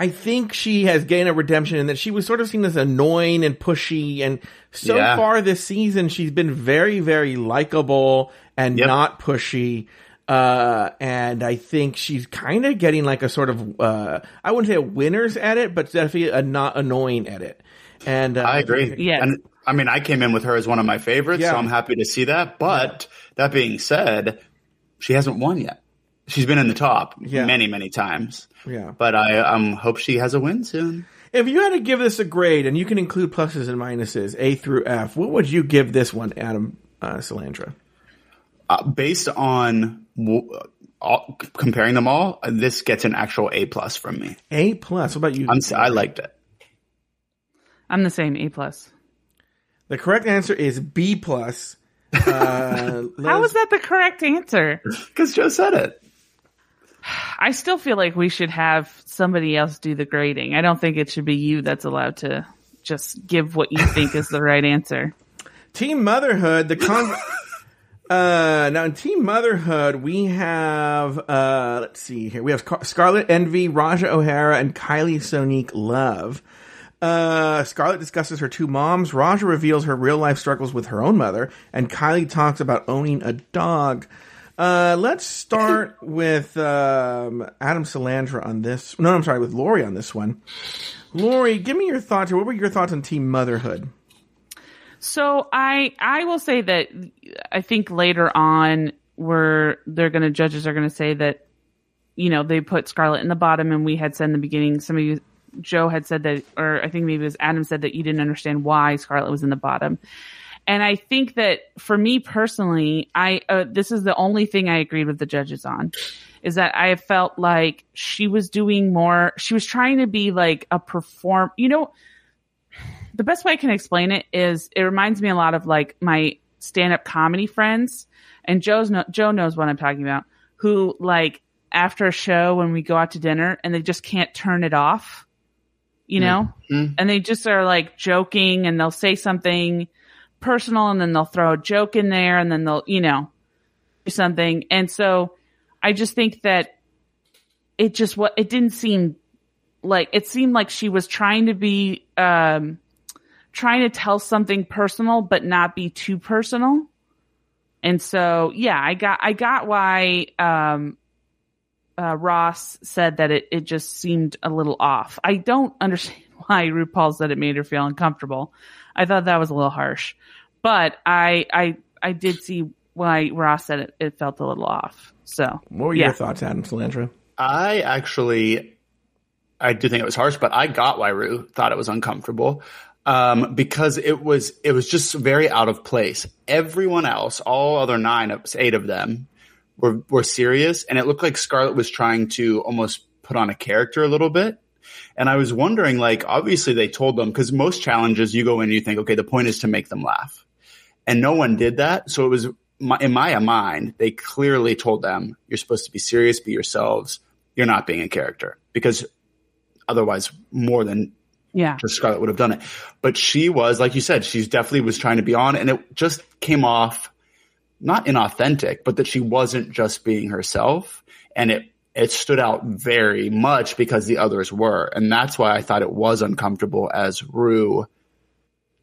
I think she has gained a redemption in that she was sort of seen as annoying and pushy. And so Yeah. far this season, she's been very, very likable and Yep. not pushy. Uh, and I think she's kind of getting like a sort of, uh, I wouldn't say a winner's at it, but definitely a not annoying at it. And, uh, I agree. Yeah. And I mean, I came in with her as one of my favorites, Yeah. so I'm happy to see that. But that being said, she hasn't won yet. She's been in the top Yeah. many, many times. Yeah. But I um, hope she has a win soon. If you had to give this a grade, and you can include pluses and minuses, A through F, what would you give this one, Adam uh, Salandra? Uh, based on w- all, comparing them all, uh, this gets an actual A plus from me. A plus. What about you? I'm, s- I liked it. I'm the same, A plus. The correct answer is B plus. Uh, How is that the correct answer? Because Joe said it. I still feel like we should have somebody else do the grading. I don't think it should be you that's allowed to just give what you think is the right answer. Team Motherhood? The con. uh, now in Team Motherhood, we have uh, let's see here. We have Scar- Scarlet Envy, Raja O'Hara, and Kylie Sonique Love. Uh, Scarlet discusses her two moms. Raja reveals her real life struggles with her own mother, and Kylie talks about owning a dog. Uh, let's start with um, Adam Salandra on this. No, I'm sorry, with Lauri on this one. Lauri, give me your thoughts. Or what were your thoughts on Team Motherhood? So I I will say that I think later on where they're going to judges are going to say that you know they put Scarlet in the bottom and we had said in the beginning some of you Joe had said that or I think maybe it was Adam said that you didn't understand why Scarlet was in the bottom. And I think that for me personally, I uh, this is the only thing I agreed with the judges on is that I felt like she was doing more. She was trying to be like a perform. You know, the best way I can explain it is it reminds me a lot of like my stand up comedy friends, and Joe's no, Joe knows what I'm talking about. Who like after a show when we go out to dinner and they just can't turn it off, you know, and they just are like joking and they'll say something personal and then they'll throw a joke in there and then they'll you know do something, and so I just think that it just what it didn't seem like it seemed like she was trying to be um trying to tell something personal but not be too personal. And so, yeah, I got I got why um, uh, Ross said that it it just seemed a little off. I don't understand why RuPaul said it made her feel uncomfortable. I thought that was a little harsh, but I I I did see why Ross said it, it felt a little off. So, What were yeah. your thoughts, Adam Salandra? I actually, I do think it was harsh, but I got why Ru thought it was uncomfortable. Um, because it was, it was just very out of place. Everyone else, all other nine of, eight of them were, were serious. And it looked like Scarlet was trying to almost put on a character a little bit. And I was wondering, like, obviously they told them, because most challenges you go in and you think, okay, the point is to make them laugh. And no one did that. So it was, my, in my mind, they clearly told them, you're supposed to be serious, be yourselves. You're not being a character because otherwise more than yeah, just Scarlet would have done it. But she was, like you said, she's definitely was trying to be on and it just came off not inauthentic, but that she wasn't just being herself. And it, it stood out very much because the others were. And that's why I thought it was uncomfortable as Ru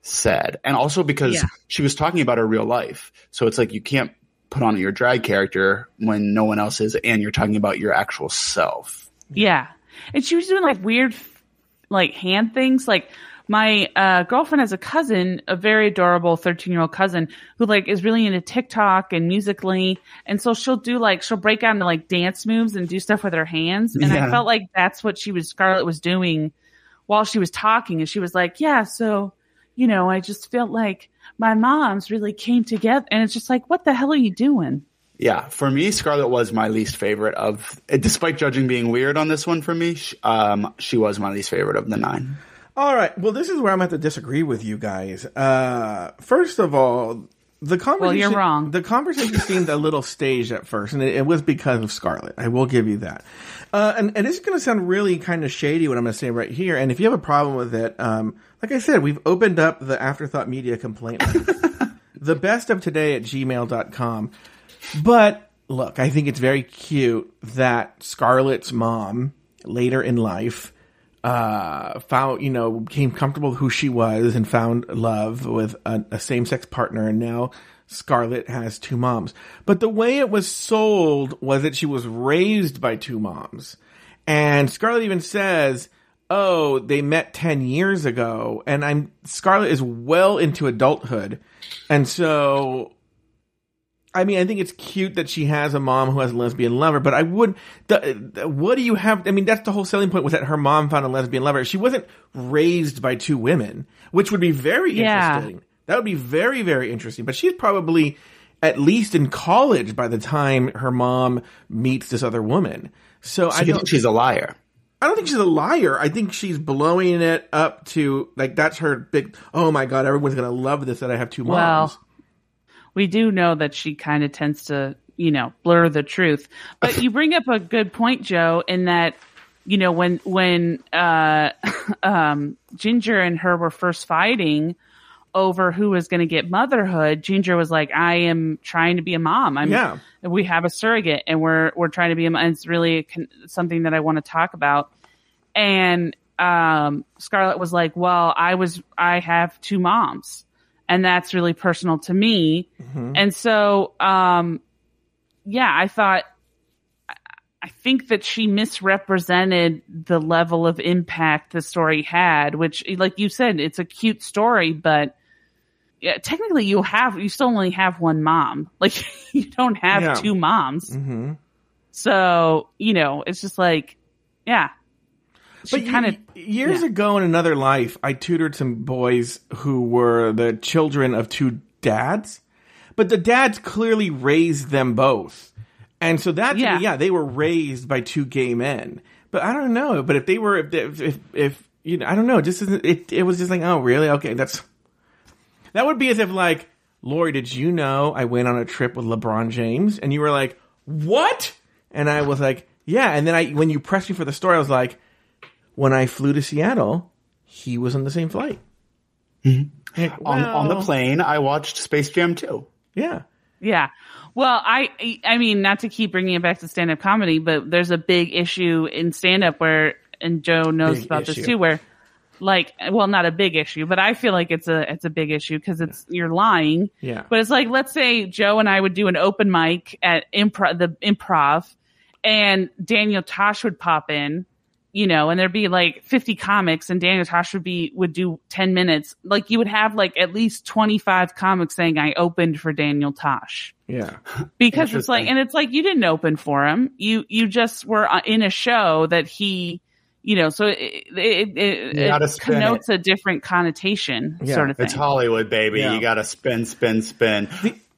said. And also because Yeah. she was talking about her real life. So it's like you can't put on your drag character when no one else is and you're talking about your actual self. Yeah. And she was doing like weird, like hand things. Like my uh, girlfriend has a cousin, a very adorable 13 year old cousin who like is really into TikTok and Musical.ly. And so she'll do like, she'll break out into like dance moves and do stuff with her hands. And Yeah. I felt like that's what she was, Scarlet was doing while she was talking. And she was like, yeah, so, you know, I just felt like my moms really came together. And it's just like, what the hell are you doing? Yeah, for me, Scarlet was my least favorite of, despite judging being weird on this one for me, um, she was my least favorite of the nine. All right. Well, this is where I'm going to disagree with you guys. Uh, first of all, the conversation. Well, you're wrong. The conversation seemed a little staged at first, and it, it was because of Scarlet. I will give you that. Uh, and, and this is going to sound really kind of shady what I'm going to say right here. And if you have a problem with it, um, like I said, we've opened up the Afterthought Media complaint. the best of today at gmail.com. But look, I think it's very cute that Scarlet's mom later in life uh, found, you know, became comfortable with who she was and found love with a, a same sex partner. And now Scarlet has two moms. But the way it was sold was that she was raised by two moms. And Scarlet even says, Oh, they met 10 years ago. And I'm, Scarlet is well into adulthood. And so I mean, I think it's cute that she has a mom who has a lesbian lover, but I would. The, the, what do you have? I mean, that's the whole selling point was that her mom found a lesbian lover. She wasn't raised by two women, which would be very Yeah. interesting. That would be very, very interesting. But she's probably at least in college by the time her mom meets this other woman. So, So I you don't. think she's a liar? I don't think she's a liar. I think she's blowing it up to like that's her big. Oh my god, everyone's gonna love this that I have two moms. Well, we do know that she kind of tends to, you know, blur the truth. But you bring up a good point, Joe, in that, you know, when when uh, um, Ginger and her were first fighting over who was going to get motherhood, Ginger was like, "I am trying to be a mom. I'm, Yeah. we have a surrogate, and we're we're trying to be a mom. And it's really a con- something that I want to talk about." And um, Scarlet was like, "Well, I was I have two moms." And that's really personal to me. And so, um, yeah, I thought, I- think that she misrepresented the level of impact the story had, which, like you said, it's a cute story, but yeah, technically you have, you still only have one mom. Like you don't have Yeah. two moms. hmm So, you know, it's just like, yeah. But She kind of, years yeah. ago in another life, I tutored some boys who were the children of two dads, but the dads clearly raised them both, and so that yeah, Yeah. they were raised by two gay men. But I don't know. But if they were, if if if, if you know, I don't know. Just isn't- it it was just like, oh, really? Okay, that's that would be as if like, Lauri, did you know I went on a trip with LeBron James? And you were like, what? And I was like, yeah. And then I, when you pressed me for the story, I was like, when I flew to Seattle, he was on the same flight. Mm-hmm. Like, On, on the plane, I watched Space Jam 2. Yeah. Yeah. Well, I I mean, not to keep bringing it back to stand up comedy, but there's a big issue in stand up where, and Joe knows Big about this too, where like well not a big issue but i feel like it's a it's a big issue because it's you're lying Yeah. but it's like let's say joe and i would do an open mic at improv the improv and daniel tosh would pop in you know and there'd be like 50 comics and daniel tosh would be would do 10 minutes like you would have like at least 25 comics saying i opened for daniel tosh Yeah. because it's like and it's like you didn't open for him you you just were uh, in a show that he you know so it it, it, You gotta it connotes a different connotation Yeah, sort of thing It's Hollywood, baby. Yeah. You got to spin, spin, spin.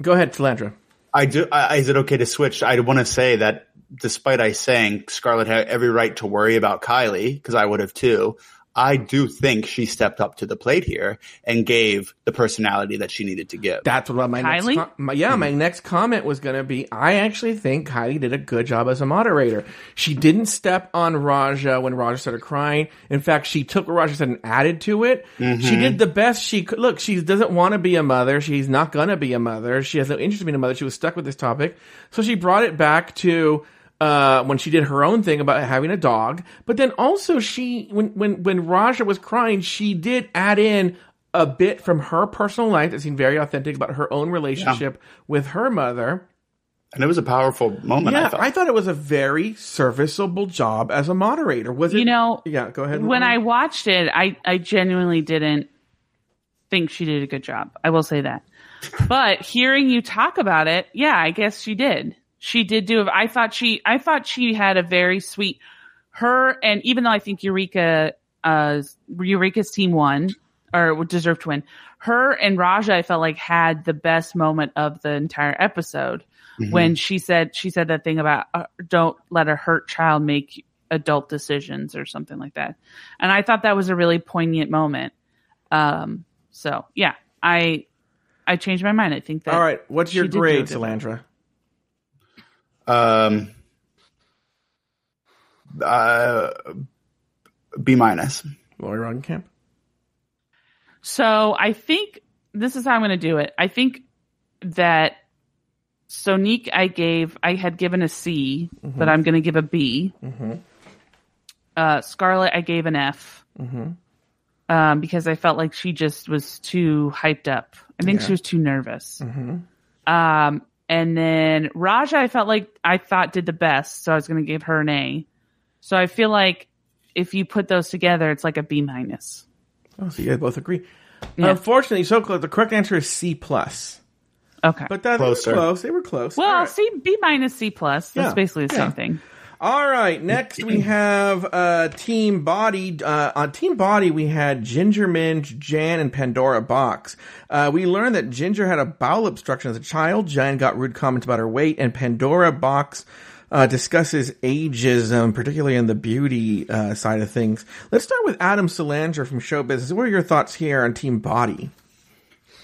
Go ahead, Salandra. I do. I, is it okay to switch? I want to say that despite I saying Scarlet had every right to worry about Kylie, because I would have too. I do think she stepped up to the plate here and gave the personality that she needed to give. That's what my Kylie? next com- my, yeah my mm-hmm. next comment was going to be. I actually think Kylie did a good job as a moderator. She didn't step on Raja when Raja started crying. In fact, she took what Raja said and added to it. Mm-hmm. She did the best she could. Look, she doesn't want to be a mother. She's not going to be a mother. She has no interest in being a mother. She was stuck with this topic, so she brought it back to uh, when she did her own thing about having a dog. But then also she, when, when, when Raja was crying, she did add in a bit from her personal life that seemed very authentic about her own relationship with her mother. and it was a powerful moment. Yeah, I thought. I thought it was a very serviceable job as a moderator. Was it? you know yeah, go ahead. when i watched it i i genuinely didn't think she did a good job i will say that but hearing you talk about it yeah i guess she did she did do i thought she i thought she had a very sweet her and even though i think eureka uh eureka's team won or deserved to win her and raja i felt like had the best moment of the entire episode when she said she said that thing about uh, don't let a hurt child make adult decisions or something like that and i thought that was a really poignant moment um so yeah i i changed my mind i think that All right, what's your she did do a grade. Salandra? Um, uh, B minus. Lauri Roggenkamp. So I think this is how I'm going to do it. I think that Sonique, I gave, I had given a C, but I'm going to give a B. Uh, Scarlet, I gave an F. Um, because I felt like she just was too hyped up. I think she was too nervous. Um, and then Raja, I felt like I thought did the best, so I was going to give her an A. So I feel like if you put those together, it's like a B minus. Oh, so you guys both agree. Yeah. Unfortunately, so close. The correct answer is C plus. Okay. But that they were close. They were close. Well, All right. C B minus C plus. That's Yeah, basically the yeah. same thing. All right, next we have uh, Team Body. Uh, on Team Body, we had Ginger Minj, Jan, and Pandora Boxx. Uh, we learned that Ginger had a bowel obstruction as a child. Jan got rude comments about her weight, and Pandora Boxx uh, discusses ageism, particularly in the beauty uh, side of things. Let's start with Adam Salandra from Show Business. What are your thoughts here on Team Body?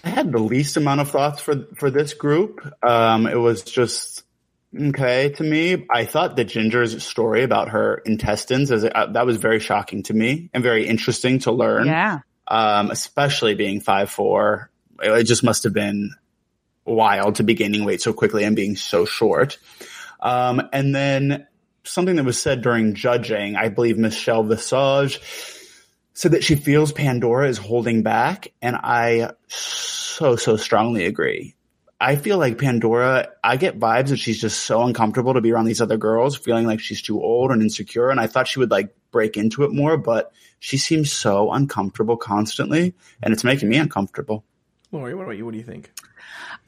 I had the least amount of thoughts for for this group. Um, it was just okay to me. I thought that Ginger's story about her intestines as uh, that was very shocking to me and very interesting to learn. Yeah. Um, especially being five four, it just must have been wild to be gaining weight so quickly and being so short. Um, and then something that was said during judging, I believe Michelle Visage said that she feels Pandora is holding back, and I so so strongly agree. I feel like Pandora, I get vibes that she's just so uncomfortable to be around these other girls, feeling like she's too old and insecure. And I thought she would like break into it more, but she seems so uncomfortable constantly, and it's making me uncomfortable. Lauri, what about you? What do you think?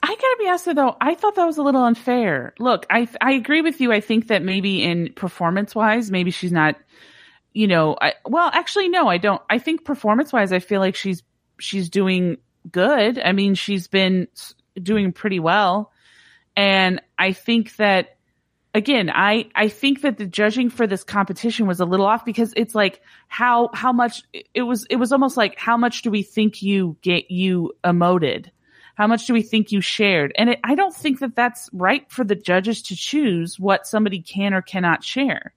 I gotta be honest though, I thought that was a little unfair. Look, I I agree with you. I think that maybe in performance wise, maybe she's not, you know, I, well, actually, no, I don't. I think performance wise, I feel like she's she's doing good. I mean, she's been s- doing pretty well, and I think that again, I I think that the judging for this competition was a little off because it's like how how much it was it was almost like how much do we think you get you emoted how much do we think you shared? And it, I don't think that that's right for the judges to choose what somebody can or cannot share.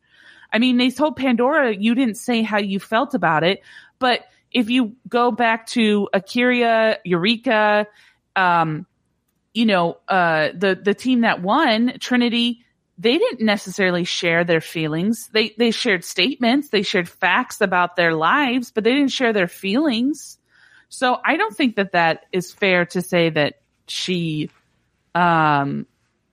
I mean, they told Pandora you didn't say how you felt about it, but if you go back to Akira, Eureka, um, you know, uh, the the team that won, Trinity, they didn't necessarily share their feelings. They they shared statements, they shared facts about their lives, but they didn't share their feelings. So I don't think that that is fair to say that she um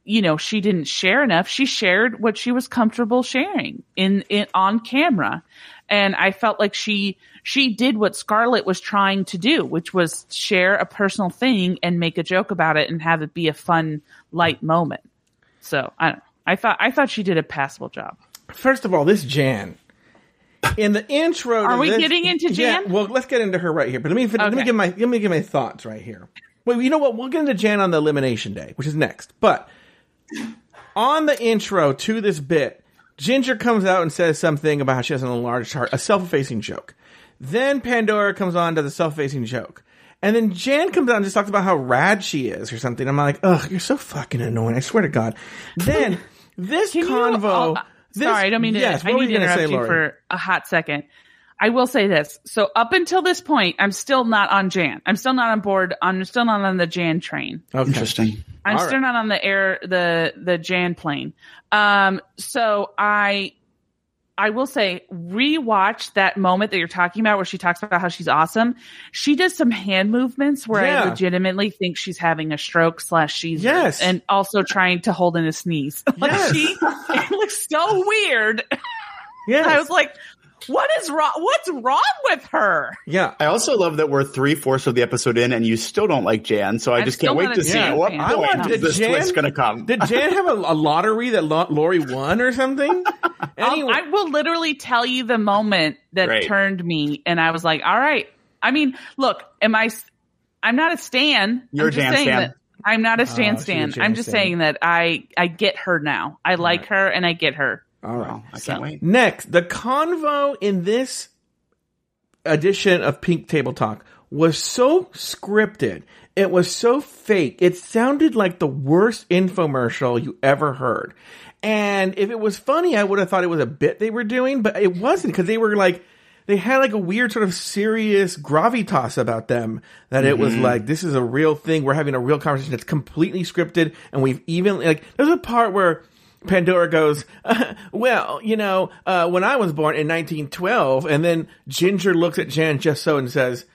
you know, she didn't share enough. She shared what she was comfortable sharing in, in on camera. And I felt like she she did what Scarlet was trying to do, which was share a personal thing and make a joke about it and have it be a fun, light moment. So I don't know. I thought I thought she did a passable job. First of all, this Jan. In the intro, to Are we this- getting into Yeah, Jan? well, let's get into her right here. But let me fin- let me give my let me give my thoughts right here. Well, you know what? We'll get into Jan on the elimination day, which is next. But on the intro to this bit, Ginger comes out and says something about how she has an enlarged heart, a self-effacing joke. Then Pandora comes on to the self-effacing joke. And then Jan comes out and just talks about how rad she is or something. I'm like, ugh, you're so fucking annoying. I swear to God. Then this Can you- convo. oh, this- sorry, I don't mean to. Yes, I need you to interrupt say, you for a hot second. I will say this. So up until this point, I'm still not on Jan. I'm still not on board. I'm still not on the Jan train. okay. Interesting. I'm All still not on the air the the Jan plane. Um, so I I will say rewatch that moment that you're talking about where she talks about how she's awesome. She does some hand movements where Yeah. I legitimately think she's having a stroke slash she's Yes. and also trying to hold in a sneeze. like Yes. she it looks so weird. Yeah. I was like, what is wrong? What's wrong with her? yeah. I also love that we're three fourths of the episode in, and you still don't like Jan. So I I'm just can't wait to see Jan what fan. I point want- is this Jan- twist going to come. Did Jan have a, a lottery that Lo- Lauri won or something? I'll- Anyway, I will literally tell you the moment that Great. turned me, and I was like, "All right." I mean, look, am I? s- I'm not a stan. You're I'm just Jan stan. I'm not a oh, stan she's a stan. Jan I'm just stan. saying that I I get her now. I like her, and I get her. All right. I can't wait. Next, the convo in this edition of Pink Table Talk was so scripted. It was so fake. It sounded like the worst infomercial you ever heard. And if it was funny, I would have thought it was a bit they were doing, but it wasn't because they were like, they had like a weird sort of serious gravitas about them that it was mm-hmm. like, this is a real thing. We're having a real conversation that's completely scripted. And we've even, like, there's a part where Pandora goes, well, you know, uh, when I was born in 1912, and then Ginger looks at Jan just so and says,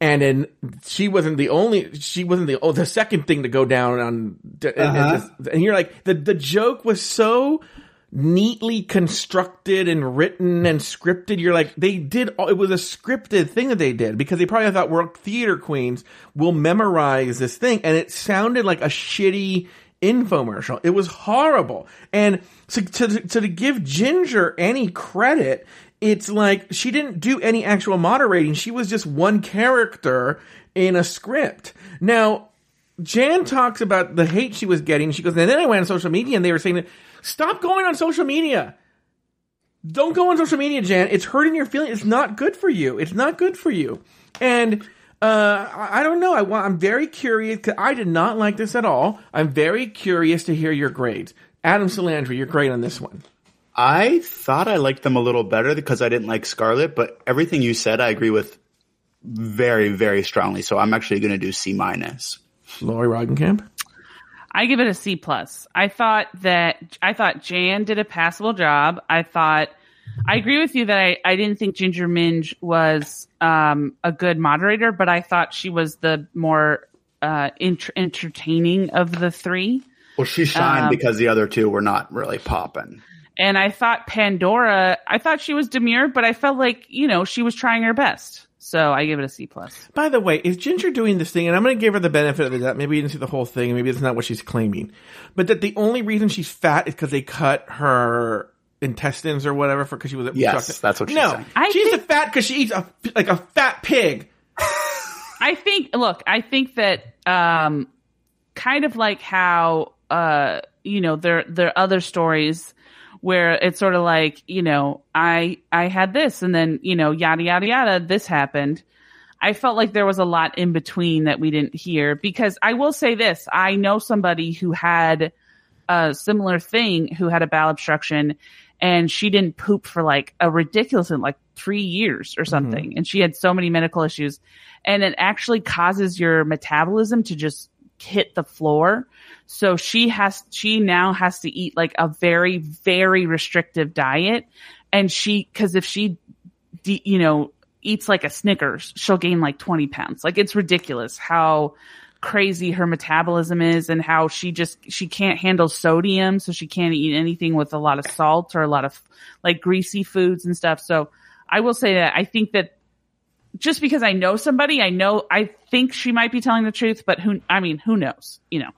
and then she wasn't the only, she wasn't the, oh, the second thing to go down on, and, and, this- and you're like, the, the joke was so neatly constructed and written and scripted. You're like, they did, all, it was a scripted thing that they did because they probably thought we're theater queens will memorize this thing. And it sounded like a shitty infomercial. It was horrible. And to, to, to, to give Ginger any credit, it's like she didn't do any actual moderating. She was just one character in a script. Now, Jan talks about the hate she was getting. She goes, and then I went on social media and they were saying, stop going on social media. Don't go on social media, Jan. It's hurting your feelings. It's not good for you. It's not good for you. And uh, I I don't know. I want, I'm very curious. 'cause I did not like this at all. I'm very curious to hear your grades. Adam Salandra, you're great on this one. I thought I liked them a little better because I didn't like Scarlet, but everything you said, I agree with very, very strongly. So I'm actually going to do C minus. Lauri Roggenkamp. I give it a C plus. I thought that I thought Jan did a passable job. I thought I agree with you that I, I didn't think Ginger Minj was um, a good moderator, but I thought she was the more uh, ent- entertaining of the three. Well, she shined Um, because the other two were not really popping. And I thought Pandora, I thought she was demure, but I felt like you know she was trying her best. So I give it a C plus. By the way, is Ginger doing this thing? And I'm going to give her the benefit of the doubt. Maybe you didn't see the whole thing, maybe it's not what she's claiming. But that the only reason she's fat is because they cut her intestines or whatever for because she was Yes, that's what she's no, saying. I she's think- a fat because she eats a like a fat pig. I think look, I think that um kind of like how uh you know there there are other stories where it's sort of like, you know, I I had this and then, you know, yada yada yada this happened. I felt like there was a lot in between that we didn't hear because I will say this, I know somebody who had a similar thing who had a bowel obstruction and she didn't poop for like a ridiculous like three years or mm-hmm. something. And she had so many medical issues and it actually causes your metabolism to just hit the floor. So she has, she now has to eat like a very, very restrictive diet. And she, cause if she, de- you know, eats like a Snickers, she'll gain like 20 pounds. Like it's ridiculous how crazy her metabolism is and how she just, she can't handle sodium. So she can't eat anything with a lot of salt or a lot of like greasy foods and stuff. So I will say that I think that just because I know somebody, I know, I think she might be telling the truth, but who, I mean, who knows, you know?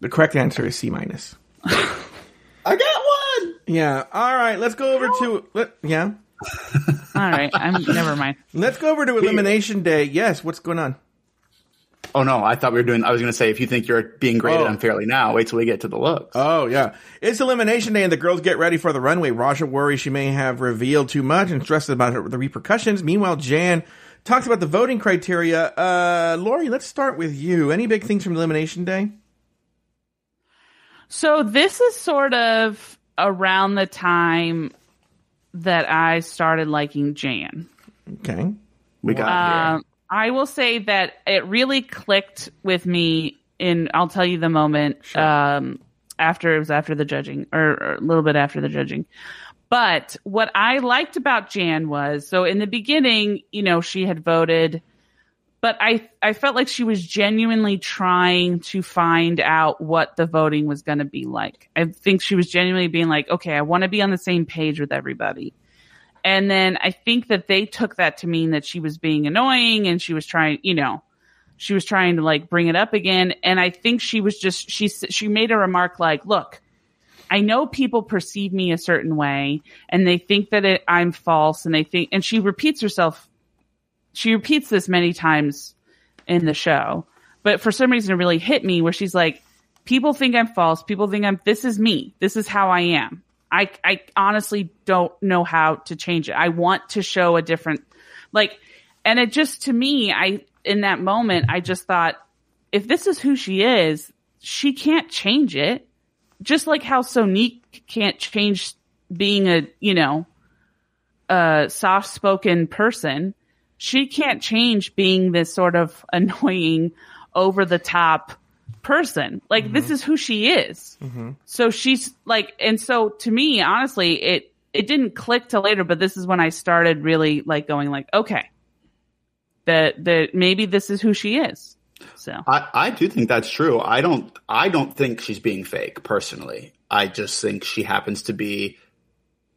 The correct answer is C minus. I got one. Yeah. All right. Let's go over to let, yeah. All right. I'm never mind. Let's go over to elimination day. Yes. What's going on? Oh no, I thought we were doing. I was going to say if you think you're being graded Oh. unfairly now, wait till we get to the looks. Oh yeah, it's elimination day, and the girls get ready for the runway. Raja worries she may have revealed too much and stresses about the repercussions. Meanwhile, Jan talks about the voting criteria. Uh, Lauri, let's start with you. Any big things from elimination day? So this is sort of around the time that I started liking Jan. Okay. we got here. Um, I will say that it really clicked with me in, I'll tell you the moment, um, after it was after the judging or, or a little bit after the judging. But what I liked about Jan was, so in the beginning, you know, she had voted, but I, I felt like she was genuinely trying to find out what the voting was going to be like. I think she was genuinely being like, okay, I want to be on the same page with everybody. And then I think that they took that to mean that she was being annoying and she was trying, you know, she was trying to like bring it up again. And I think she was just, she, she made a remark like, look, I know people perceive me a certain way and they think that it, I'm false and they think, and she repeats herself, she repeats this many times in the show, but for some reason it really hit me where she's like, people think I'm false. People think I'm, this is me. This is how I am. I, I honestly don't know how to change it. I want to show a different, like, and it just to me, I, in that moment, I just thought, if this is who she is, she can't change it. Just like how Sonique can't change being a, you know, a soft spoken person. She can't change being this sort of annoying, over the top person. Like this mm-hmm. is who she is. Mm-hmm. So she's like, and so to me, honestly, it, it didn't click till later, but this is when I started really like going like, okay, that, that maybe this is who she is. So I, I do think that's true. I don't I don't think she's being fake personally. I just think she happens to be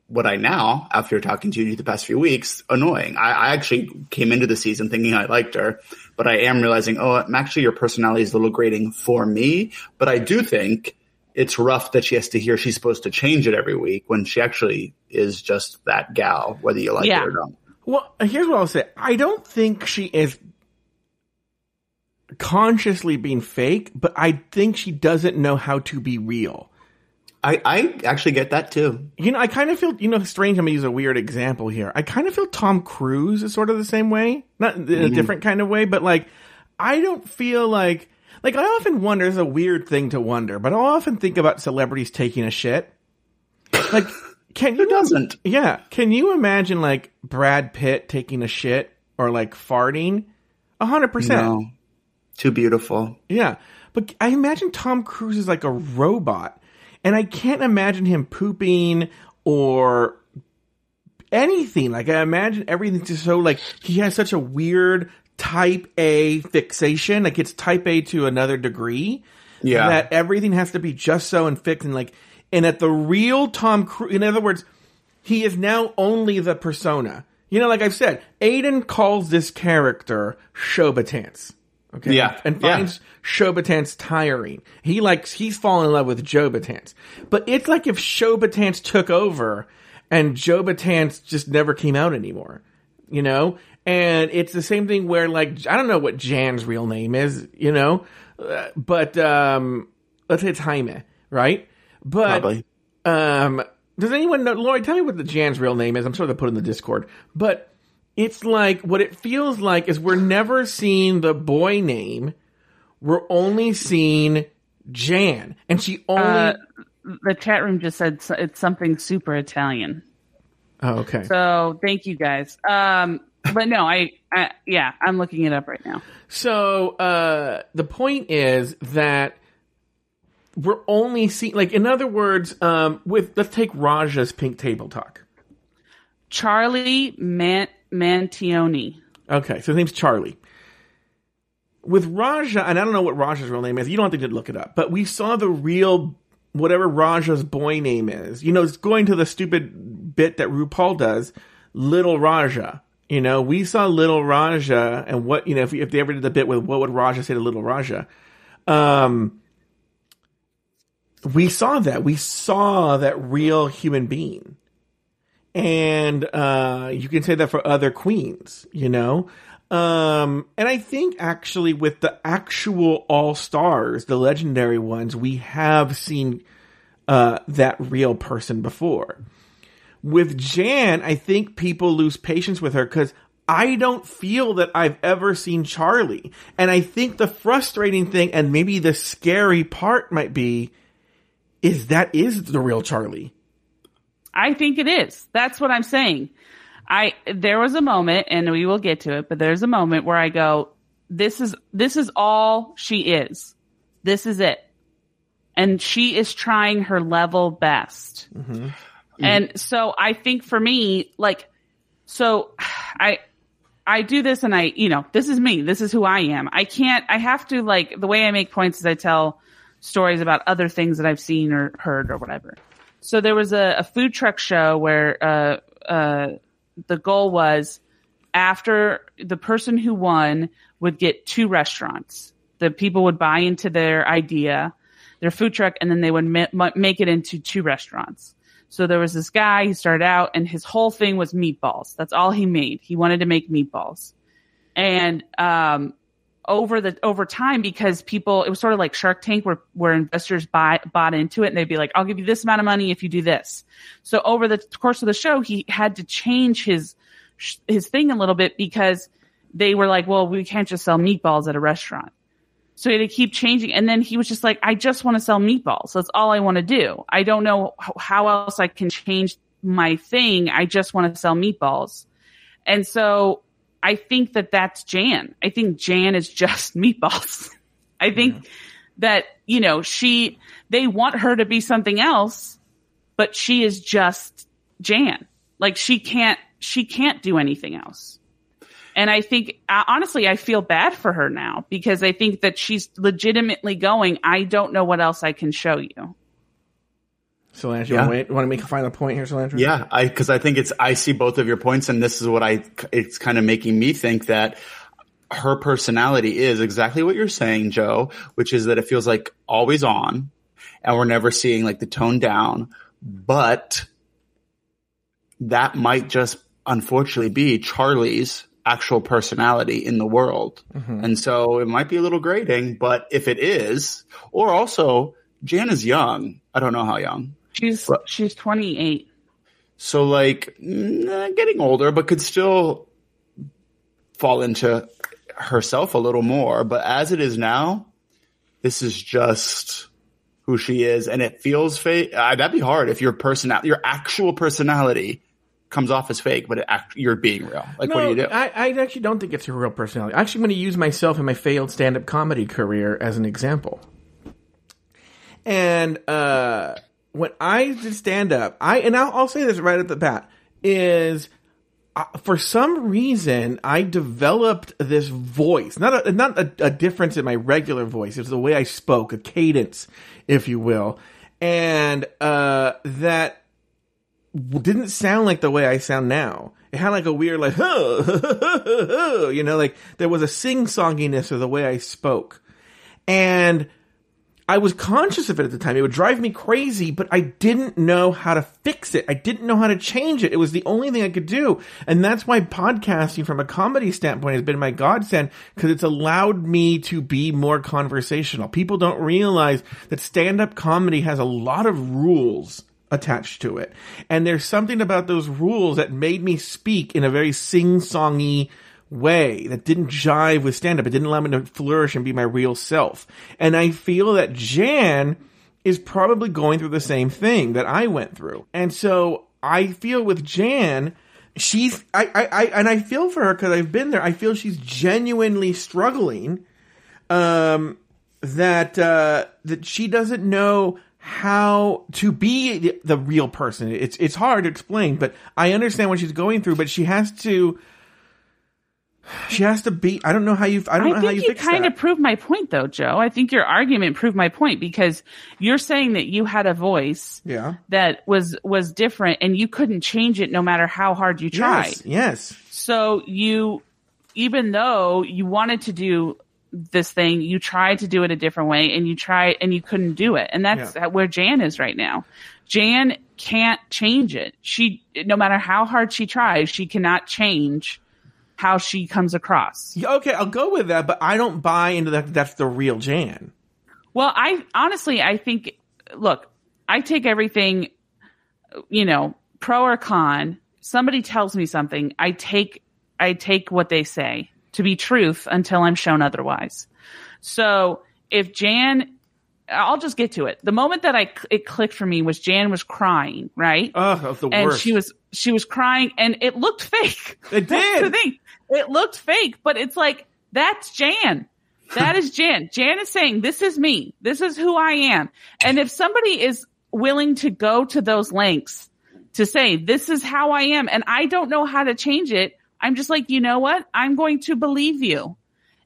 what I now, after talking to you the past few weeks, annoying. I, I actually came into the season thinking I liked her, but I am realizing, oh, I'm actually your personality is a little grating for me. But I do think it's rough that she has to hear she's supposed to change it every week when she actually is just that gal, whether you like Yeah. it or not. Well, here's what I'll say. I don't think she is consciously being fake, but I think she doesn't know how to be real. I, I actually get that too. You know, I kind of feel, you know, strange. I'm going to use a weird example here. I kind of feel Tom Cruise is sort of the same way. Not in a mm-hmm. different kind of way, but like, I don't feel like, like, I often wonder, it's a weird thing to wonder, but I often think about celebrities taking a shit. Like, can you, Who doesn't? yeah, can you imagine like Brad Pitt taking a shit or like farting? A hundred percent. Too beautiful. Yeah. But I imagine Tom Cruise is like a robot. And I can't imagine him pooping or anything. Like I imagine everything's just so like he has such a weird type A fixation. Like it's type A to another degree. Yeah. That everything has to be just so and fixed and like and at the real Tom Cruise in other words, he is now only the persona. You know, like I've said, Aiden calls this character Showbetance. Okay. Yeah. And Yeah. finds Showbetance tiring. He likes, he's fallen in love with Joe Betance. But it's like if Showbetance took over and Joe Betance just never came out anymore. You know? And it's the same thing where like, I don't know what Jan's real name is, you know? Uh, but, um, let's say it's Jaime, right? But, Probably. um, does anyone know, Lauri, tell me what the Jan's real name is. I'm sure they'll put in the Discord. But it's like, what it feels like is we're never seeing the boy name. We're only seeing Jan. And she only, uh, the chat room just said it's something super Italian. oh, okay. So thank you guys. Um, but no, I, I yeah, I'm looking it up right now. So uh, the point is that we're only seeing, like, in other words, um, with let's take Raja's Pink Table Talk. Charlie Man- Mantioni. Okay, so his name's Charlie. With Raja, and I don't know what Raja's real name is. You don't have to look it up, but we saw the real whatever Raja's boy name is. You know, it's going to the stupid bit that RuPaul does, Little Raja. You know, we saw Little Raja, and what you know, if, if they ever did the bit with what would Raja say to Little Raja, um, we saw that. We saw that real human being, and uh, you can say that for other queens. You know, um, and I think actually with the actual all stars, the legendary ones, we have seen uh, that real person before. With Jan, I think people lose patience with her because I don't feel that I've ever seen Charlie. And I think the frustrating thing and maybe the scary part might be is that is the real Charlie. I think it is. That's what I'm saying. I there was a moment, and we will get to it, but there's a moment where I go, "This is this is all she is. This is it," and she is trying her level best. Mm-hmm. And so I think for me, like, so I I do this, and I you know this is me. This is who I am. I can't. I have to like the way I make points is I tell stories about other things that I've seen or heard or whatever. So there was a, a food truck show where uh, uh, the goal was after the person who won would get two restaurants. The people would buy into their idea, their food truck, and then they would ma- ma- make it into two restaurants. So there was this guy, he started out and his whole thing was meatballs. That's all he made. He wanted to make meatballs. And, um, over the, over time, because people, it was sort of like Shark Tank where, where investors buy, bought into it and they'd be like, I'll give you this amount of money if you do this. So over the course of the show, he had to change his, his thing a little bit because they were like, well, we can't just sell meatballs at a restaurant. So he had to keep changing. And then he was just like, I just want to sell meatballs. That's all I want to do. I don't know how else I can change my thing. I just want to sell meatballs. And so I think that that's Jan. I think Jan is just meatballs. I think that, you know, she, they want her to be something else, but she is just Jan. Like she can't, she can't do anything else. And I think, honestly, I feel bad for her now because I think that she's legitimately going, I don't know what else I can show you. You Yeah. want, to want to make a final point here, Solange? Yeah, I because I think it's I see both of your points, and this is what I it's kind of making me think that her personality is exactly what you're saying, Joe, which is that it feels like always on, and we're never seeing like the tone down, but that might just unfortunately be Charlie's actual personality in the world. Mm-hmm. And so it might be a little grating, but if it is, or also Jan is young. I don't know how young. She's, Right. she's 28. So like getting older, but could still fall into herself a little more. But as it is now, this is just who she is, and it feels fake. Uh, that'd be hard if your personality, your actual personality, comes off as fake, but it act- you're being real. Like, what do you do? I, I actually don't think it's a real personality. Actually, I'm going to use myself and my failed stand-up comedy career as an example. And uh, when I did stand-up, I and I'll, I'll say this right at the bat is uh, for some reason I developed this voice, not a not a, a difference in my regular voice. It's the way I spoke, a cadence, if you will, and uh, that didn't sound like the way I sound now. It had like a weird like, you know, like there was a sing-songiness of the way I spoke. And I was conscious of it at the time. It would drive me crazy, but I didn't know how to fix it. I didn't know how to change it. It was the only thing I could do. And that's why podcasting from a comedy standpoint has been my godsend because it's allowed me to be more conversational. People don't realize that stand-up comedy has a lot of rules attached to it. And there's something about those rules that made me speak in a very sing-songy way that didn't jive with stand up. It didn't allow me to flourish and be my real self. And I feel that Jan is probably going through the same thing that I went through. And so I feel with Jan she's I, I, I and I feel for her because I've been there. I feel she's genuinely struggling. Um, that uh, that she doesn't know how to be the, the real person. It's it's hard to explain, but I understand what she's going through. But she has to. She has to be. I don't know how you. I don't I know how you, you fix kind that. of proved my point, though, Joe. I think your argument proved my point because you're saying that you had a voice yeah. that was was different, and you couldn't change it no matter how hard you tried. Yes. Yes. So you, even though you wanted to do this thing, you tried to do it a different way, and you tried, and you couldn't do it, and that's Yeah. where Jan is right now. Jan can't change it. She, no matter how hard she tries, she cannot change how she comes across. Yeah, Okay, I'll go with that, but I don't buy into that. That's the real Jan. Well, I honestly, I think, look, I take everything, you know, pro or con. Somebody tells me something, I take, I take what they say to be truth until I'm shown otherwise. So if Jan, I'll just get to it. The moment that I it clicked for me was Jan was crying, right? Oh, the and worst. she was she was crying, and it looked fake. It That's the did. thing. It looked fake, but it's like that's Jan. That is Jan. Jan is saying, "This is me. This is who I am." And if somebody is willing to go to those lengths to say, "This is how I am," and I don't know how to change it, I'm just like, you know what? I'm going to believe you.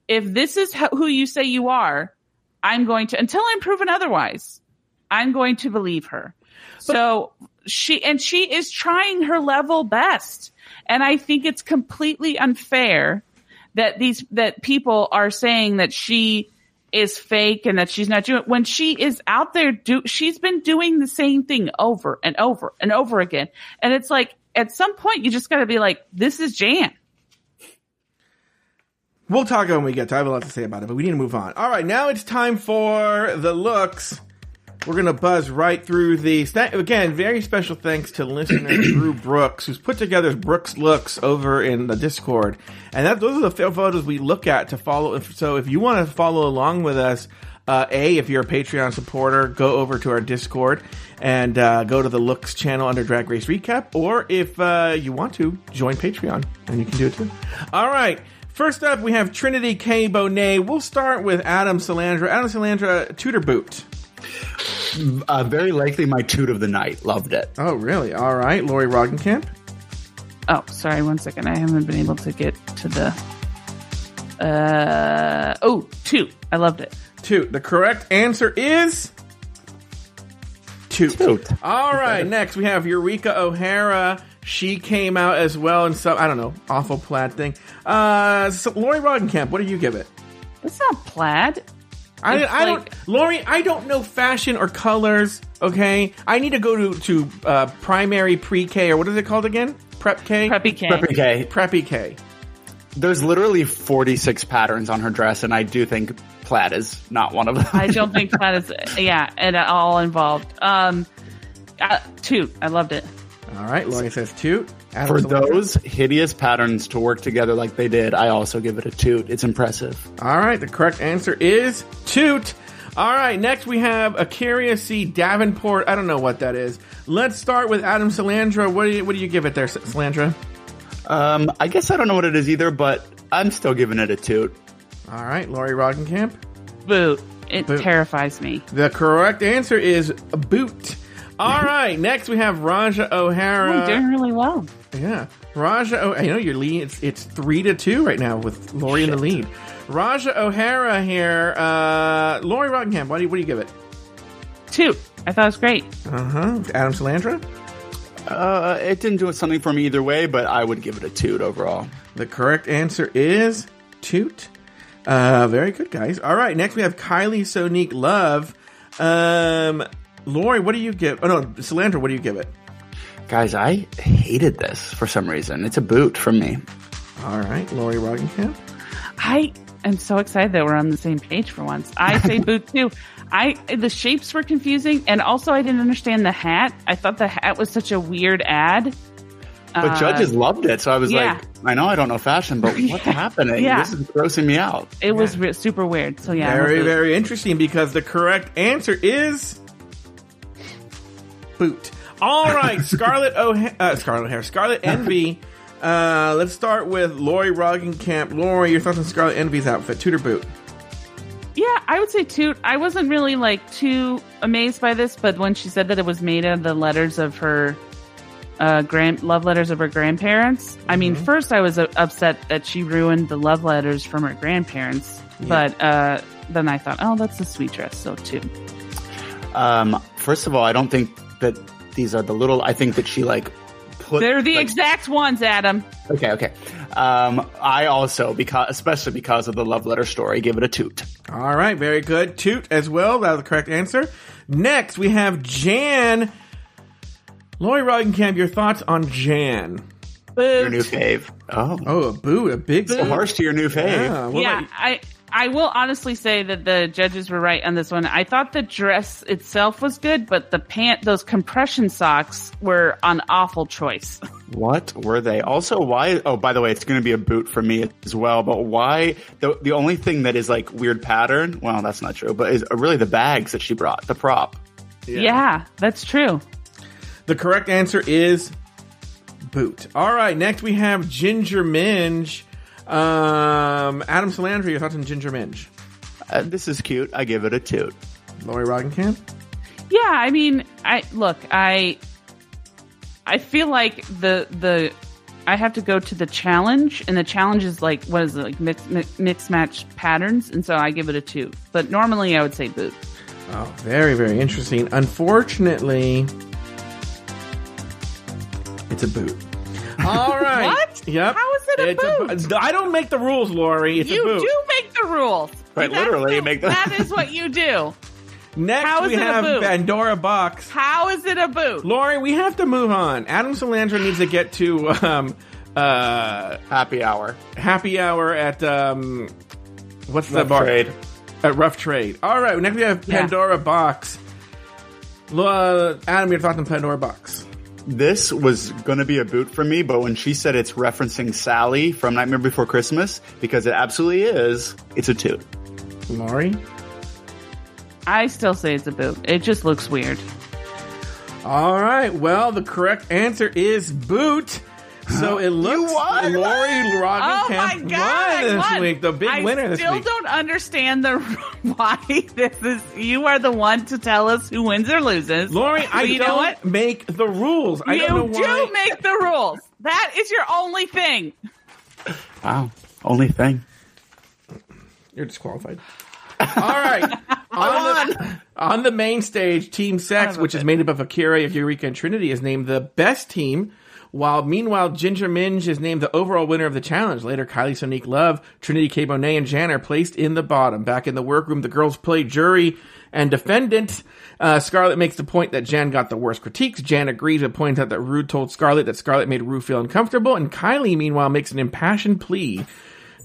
If this is who you say you are, I'm going to until I'm proven otherwise. I'm going to believe her. so she and she is trying her level best. And I think it's completely unfair that these that people are saying that she is fake and that she's not doing when she is out there do she's been doing the same thing over and over and over again. And it's like at some point you just got to be like this is Jan. We'll talk when we get to. I have a lot to say about it, but we need to move on. All right, now it's time for the looks. We're gonna buzz right through. That, again, very special thanks to listener Drew Brooks, who's put together Brooks looks over in the Discord, and that those are the photos we look at to follow. So if you want to follow along with us, uh, a if you're a Patreon supporter, go over to our Discord and uh, go to the looks channel under Drag Race Recap, or if uh, you want to join Patreon, and you can do it too. All right. First up, we have Trinity K. Bonet. We'll start with Adam Salandra. Adam Salandra, Tudor Boot. Uh, very likely my toot of the night. Loved it. Oh, really? All right. Lauri Roggenkamp. Oh, sorry, one second. I haven't been able to get to the uh oh, two. I loved it. Toot. The correct answer is Toot. Toot. All right. Next, we have Eureka O'Hara. She came out as well in some, I don't know, awful plaid thing. Uh, so Lauri Roggenkamp, what do you give it? It's not plaid. I, It's I like- don't, Lauri. I don't know fashion or colors. Okay, I need to go to to uh, primary pre K or what is it called again? Prep K. Preppy K. Preppy K. Preppy K. There's literally 46 patterns on her dress, and I do think plaid is not one of them. I don't think plaid is yeah, at all involved. Um uh, two. I loved it. All right, Lauri says toot. Adam For those hideous patterns to work together like they did, I also give it a toot. It's impressive. All right, the correct answer is toot. All right, next we have A'keria C. Davenport. I don't know what that is. Let's start with Adam Salandra. What do you, what do you give it there, S- Salandra? Um, I guess I don't know what it is either, but I'm still giving it a toot. All right, Lauri Roggenkamp. Boot. It Boot. terrifies me. The correct answer is boot. All right, next we have Ra'Jah O'Hara. I'm doing really well. Yeah, Ra'Jah. Oh, I know you're lead. It's it's three to two right now with Lauri in the lead. Ra'Jah O'Hara here. Uh, Lauri Roggenkamp. What do you what do you give it? Two. I thought it was great. Uh huh. Adam Salandra. Uh, it didn't do something for me either way, but I would give it a toot overall. The correct answer is toot. Uh, very good, guys. All right, next we have Kylie Sonique Love. Um, Lauri, what do you give? Oh no, Salandra, what do you give it? Guys, I hated this for some reason. It's a boot from me. All right, Lauri Roggenkamp. I am so excited that we're on the same page for once. I say boot too. I the shapes were confusing, and also I didn't understand the hat. I thought the hat was such a weird ad. But Uh, judges loved it, so I was yeah. like, I know I don't know fashion, but what's happening? Yeah. This is grossing me out. It was re- super weird. So yeah, Very, very interesting because the correct answer is boot. All right, Scarlet O'Hara, uh, Scarlet Hair, Scarlet Envy. Uh, let's start with Lauri Roggenkamp. Lauri, your thoughts on Scarlet Envy's outfit, Tudor boot. Yeah, I would say toot. I wasn't really like too amazed by this, but when she said that it was made of the letters of her uh, grand love letters of her grandparents, I mean, first I was uh, upset that she ruined the love letters from her grandparents, but uh, then I thought, oh, that's a sweet dress, so too. Um, first of all, I don't think that these are the little. I think that she like put. They're the like- exact ones, Adam. Okay, okay. Um, I also because especially because of the love letter story, give it a toot. All right, very good. Toot as well. That was the correct answer. Next, we have Jan. Lauri Roggenkamp, your thoughts on Jan? Your new fave. Oh, Oh, a boot, a big so harsh to your new fave. Yeah, yeah, about- I I will honestly say that the judges were right on this one. I thought the dress itself was good, but the pant, those compression socks, were an awful choice. What were they? Also, why? Oh, by the way, it's going to be a boot for me as well. But why? The the only thing that is like weird pattern. Well, that's not true. But is really the bags that she brought, the prop. Yeah, that's true. The correct answer is boot. All right, next we have Ginger Minj. Um, Adam Salandra, your thoughts on Ginger Minj? Uh, this is cute. I give it a toot. Lauri Roggenkamp? Yeah, I mean, I look, I I feel like the the I have to go to the challenge, and the challenge is like what is it like mix mix, mix match patterns, and so I give it a two. But normally I would say boot. Oh, very, very interesting. Unfortunately, it's a boot. All right. What? Yep. How is it a It's boot? I don't make the rules, Lauri. It's a you boot. do make the rules. Right, That's literally, you make the- That is what you do. Next, How is we it a have boot? Pandora Boxx. How is it a boot? Lauri, we have to move on. Adam Salandra needs to get to um, uh, Happy hour. happy hour at um, what's the bar? trade. At Rough Trade. All right. Next, we have Yeah. Pandora Boxx. Uh, Adam, your thoughts on Pandora Boxx? This was going to be a boot for me, but when she said it's referencing Sally from Nightmare Before Christmas, because it absolutely is, it's a toot. Lauri. I still say it's a boot. It just looks weird. All right. Well, the correct answer is boot. So it looks won! Lauri Oh my Roggenkamp god! Won this won. week. The big I winner this week. I still don't understand the why this is. You are the one to tell us who wins or loses. Lauri, But I you don't know what? make the rules. I you don't know do make the rules. That is your only thing. Wow. Only thing. You're disqualified. All right. on, the, on the main stage, Team Sex, which is made up of Akira, Eureka, and Trinity, is named the best team. While meanwhile, Ginger Minj is named the overall winner of the challenge. Later, Kylie Sonique Love, Trinity K. Bonet, and Jan are placed in the bottom. Back in the workroom, the girls play jury and defendant. Uh, Scarlet makes the point that Jan got the worst critiques. Jan agrees and points out that Ru told Scarlet that Scarlet made Ru feel uncomfortable. And Kylie, meanwhile, makes an impassioned plea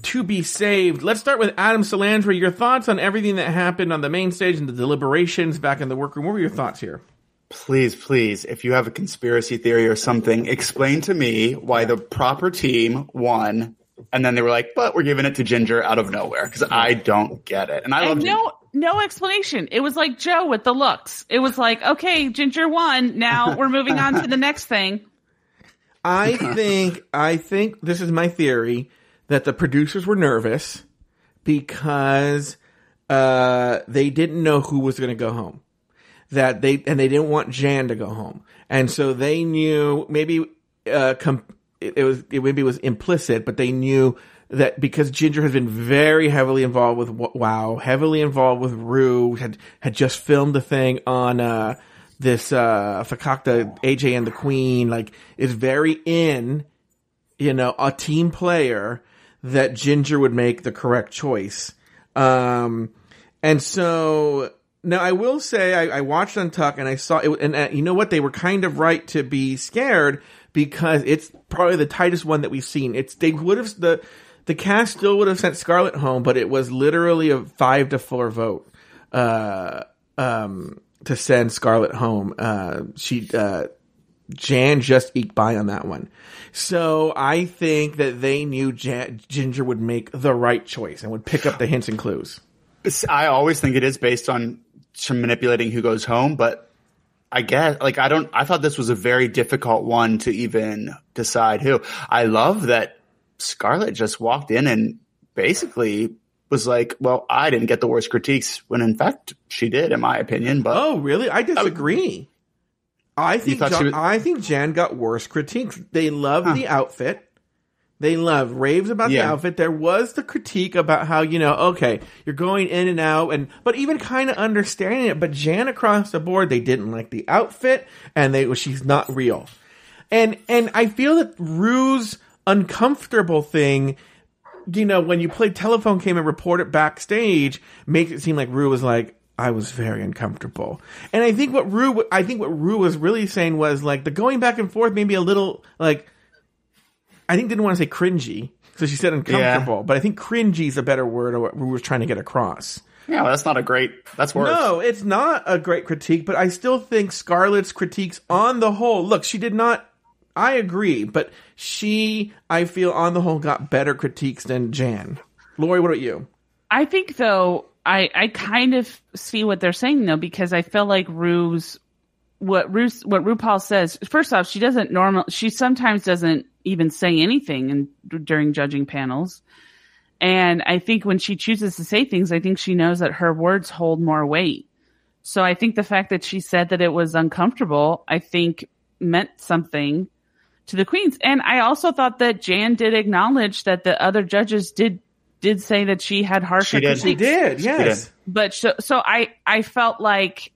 to be saved. Let's start with Adam Salandra. Your thoughts on everything that happened on the main stage and the deliberations back in the workroom. What were your thoughts here? Please, please, if you have a conspiracy theory or something, explain to me why the proper team won. And then they were like, but we're giving it to Ginger out of nowhere because I don't get it. And I love And no, no explanation. It was like Joe with the looks. It was like, okay, Ginger won. Now we're moving on to the next thing. I think I think this is my theory that the producers were nervous because uh, they didn't know who was going to go home. That they and they didn't want Jan to go home, and so they knew maybe uh, com- it, was it maybe was implicit, but they knew that because Ginger has been very heavily involved with WoW, heavily involved with Ru, had had just filmed the thing on uh, this uh, Fakakta AJ and the Queen, like is very in you know, a team player that Ginger would make the correct choice. Um, and so now I will say I, I watched Untuck and I saw it, and uh, you know what? They were kind of right to be scared because it's probably the tightest one that we've seen. It's they would have the the cast still would have sent Scarlet home, but it was literally a five to four vote. Uh, um, to send Scarlet home. Uh, she, uh, Jan just eked by on that one. So I think that they knew Jan- Ginger would make the right choice and would pick up the hints and clues. I always think it is based on some manipulating who goes home, but I guess like I don't. I thought this was a very difficult one to even decide who. I love that Scarlet just walked in and basically was like, "Well, I didn't get the worst critiques," when in fact she did, in my opinion. But Oh, really? I disagree. I think thought she Jan, was- I think Jan got worse critiques. They loved the outfit. They love raves about the outfit. There was the critique about how you know, okay, you're going in and out, and but even kind of understanding it. But Jan across the board, they didn't like the outfit, and they she's not real. And and I feel that Ru's uncomfortable thing you know, when you play telephone game and report it backstage, makes it seem like Ru was like, I was very uncomfortable. And I think what Ru, I think what Ru was really saying was like the going back and forth, maybe a little like, I think didn't want to say cringy. So she said uncomfortable, but I think cringy is a better word of what Ru was trying to get across. yeah, that's not a great. That's worse. No, it's not a great critique, but I still think Scarlet's critiques on the whole, look, she did not, I agree, but she, I feel on the whole got better critiques than Jan. Lauri, what about you? I think though I I kind of see what they're saying though because I feel like Ru's what Ru what RuPaul says. First off, she doesn't normal. She sometimes doesn't even say anything in, during judging panels. And I think when she chooses to say things, I think she knows that her words hold more weight. So I think the fact that she said that it was uncomfortable, I think meant something to the queens. And I also thought that Jan did acknowledge that the other judges did did say that she had harsher She did. She critiques. did, yes. But so, so I I felt like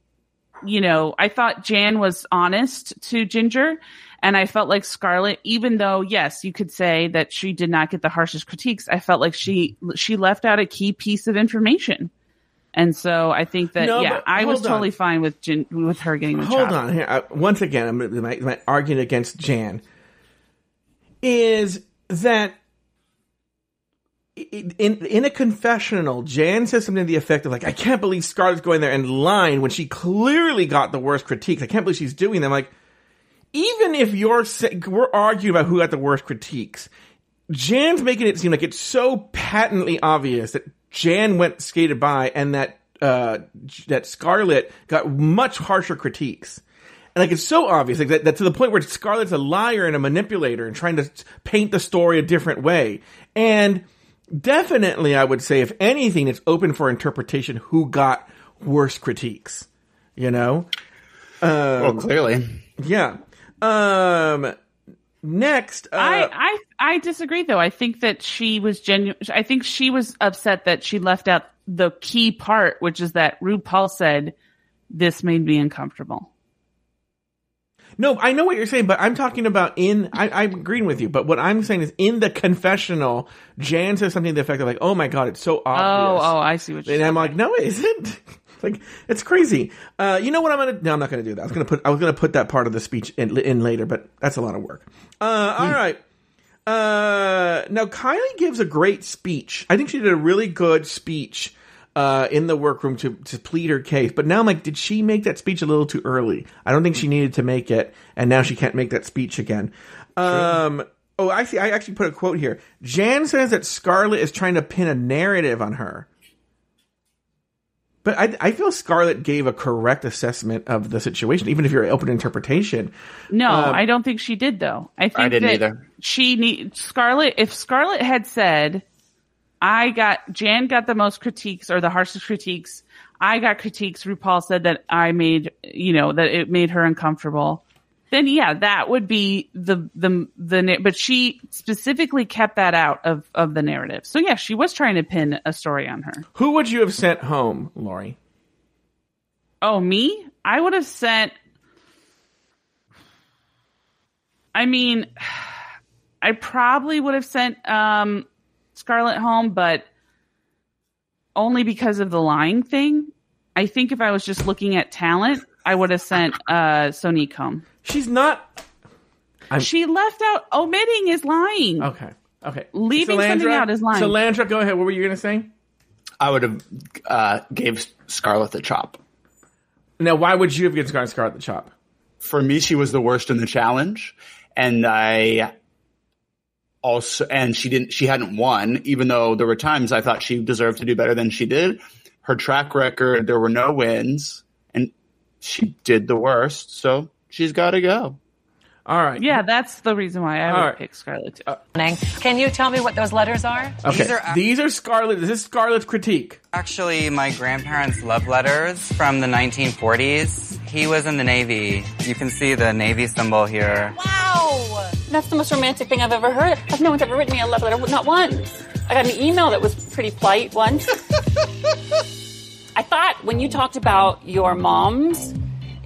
you know, I thought Jan was honest to Ginger and I felt like Scarlet even though yes, you could say that she did not get the harshest critiques, I felt like she she left out a key piece of information. And so I think that No, yeah, I was on. totally fine with with her getting the Hold on here. I, once again, I'm my, my argument against Jan is that in in a confessional, Jan says something to the effect of like, "I can't believe Scarlet's going there and lying when she clearly got the worst critiques. I can't believe she's doing them." Like, even if you're we're arguing about who got the worst critiques, Jan's making it seem like it's so patently obvious that Jan went skated by and that uh, that Scarlet got much harsher critiques. And like it's so obvious like that, that to the point where Scarlet's a liar and a manipulator and trying to paint the story a different way. And definitely, I would say, if anything, it's open for interpretation. Who got worse critiques? You know? well, clearly. Yeah. Um. Next, uh, I, I I disagree though. I think that she was genuine. I think she was upset that she left out the key part, which is that RuPaul said, "This made me uncomfortable." No, I know what you're saying, but I'm talking about in. I, I'm agreeing with you, but what I'm saying is in the confessional, Jan says something to the effect of like, "Oh my god, it's so Oh, obvious." oh, oh, I see what you're and I'm like, "No, it isn't." like it's crazy. Uh, you know what I'm gonna? No, I'm not gonna do that. I was gonna put. I was gonna put that part of the speech in, in later, but that's a lot of work. Uh, all right. Uh, now Kylie gives a great speech. I think she did a really good speech uh, in the workroom to to plead her case. But now I'm like, did she make that speech a little too early? I don't think she needed to make it, and now she can't make that speech again. Um. Oh, I see. I actually put a quote here. Jan says that Scarlet is trying to pin a narrative on her. But I, I feel Scarlet gave a correct assessment of the situation, even if you're open interpretation. No, Um, I don't think she did though. I think I didn't that either. She need Scarlet. If Scarlet had said, "I got Jan got the most critiques or the harshest critiques," I got critiques. RuPaul said that I made you know that it made her uncomfortable. Then yeah, that would be the the the. But she specifically kept that out of of the narrative. So yeah, she was trying to pin a story on her. Who would you have sent home, Lauri? Oh, me? I would have sent. I mean, I probably would have sent um, Scarlet home, but only because of the lying thing. I think if I was just looking at talent, I would have sent uh, Sonique home. She's not. She left out omitting is lying. Okay. Okay. Leaving something out is lying. Salandra, go ahead. What were you going to say? I would have uh, gave Scarlet the chop. Now, why would you have given Scarlet Scarlet the chop? For me, she was the worst in the challenge, and I also and she didn't. She hadn't won, even though there were times I thought she deserved to do better than she did. Her track record, there were no wins, and she did the worst, so she's got to go. All right. Yeah, that's the reason why I would All right. pick Scarlet. too. Uh, can you tell me what those letters are? Okay. These are- These are Scarlet. This is Scarlet's critique. Actually, my grandparents' love letters from the 1940s. He was in the Navy. You can see the Navy symbol here. Wow! That's the most romantic thing I've ever heard. I've no one's ever written me a love letter, not once. I got an email that was pretty polite once. I thought when you talked about your moms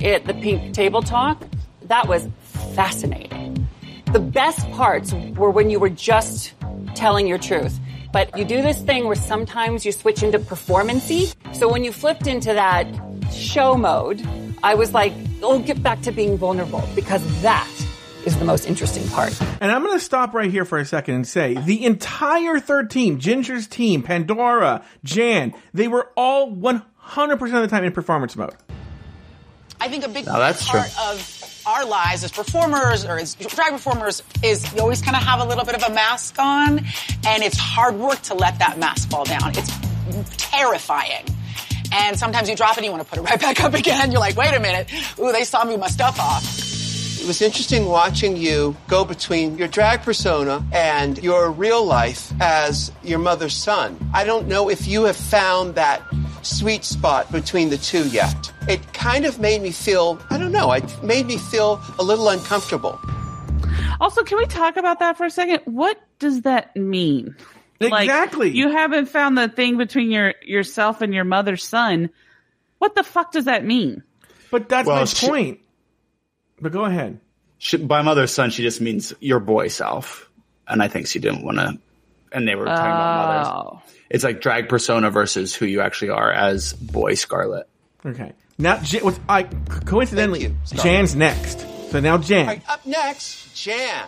at the pink table talk, that was fascinating. The best parts were when you were just telling your truth. But you do this thing where sometimes you switch into performancy. So when you flipped into that show mode, I was like, oh, get back to being vulnerable because that is the most interesting part. And I'm going to stop right here for a second and say the entire third team, Ginger's team, Pandora, Jan, they were all 100% of the time in performance mode. I think a big Now, that's part true. of our lives as performers or as drag performers is you always kind of have a little bit of a mask on, and it's hard work to let that mask fall down. It's terrifying. And sometimes you drop it and you want to put it right back up again. You're like, wait a minute. Ooh, they saw me with my stuff off. It was interesting watching you go between your drag persona and your real life as your mother's son. I don't know if you have found that sweet spot between the two yet. It kind of made me feel, I don't know, it made me feel a little uncomfortable. Also, can we talk about that for a second? What does that mean? Exactly. Like, you haven't found the thing between your yourself and your mother's son. What the fuck does that mean? But that's Well, my she- point. But go ahead. She, by mother's son, she just means your boy self, and I think she didn't want to. And they were talking about mothers. Oh. It's like drag persona versus who you actually are as boy Scarlet. Okay. Now, Jan, what's, I, coincidentally, Thank you, Jan's next. So now Jan. All right, up next, Jan.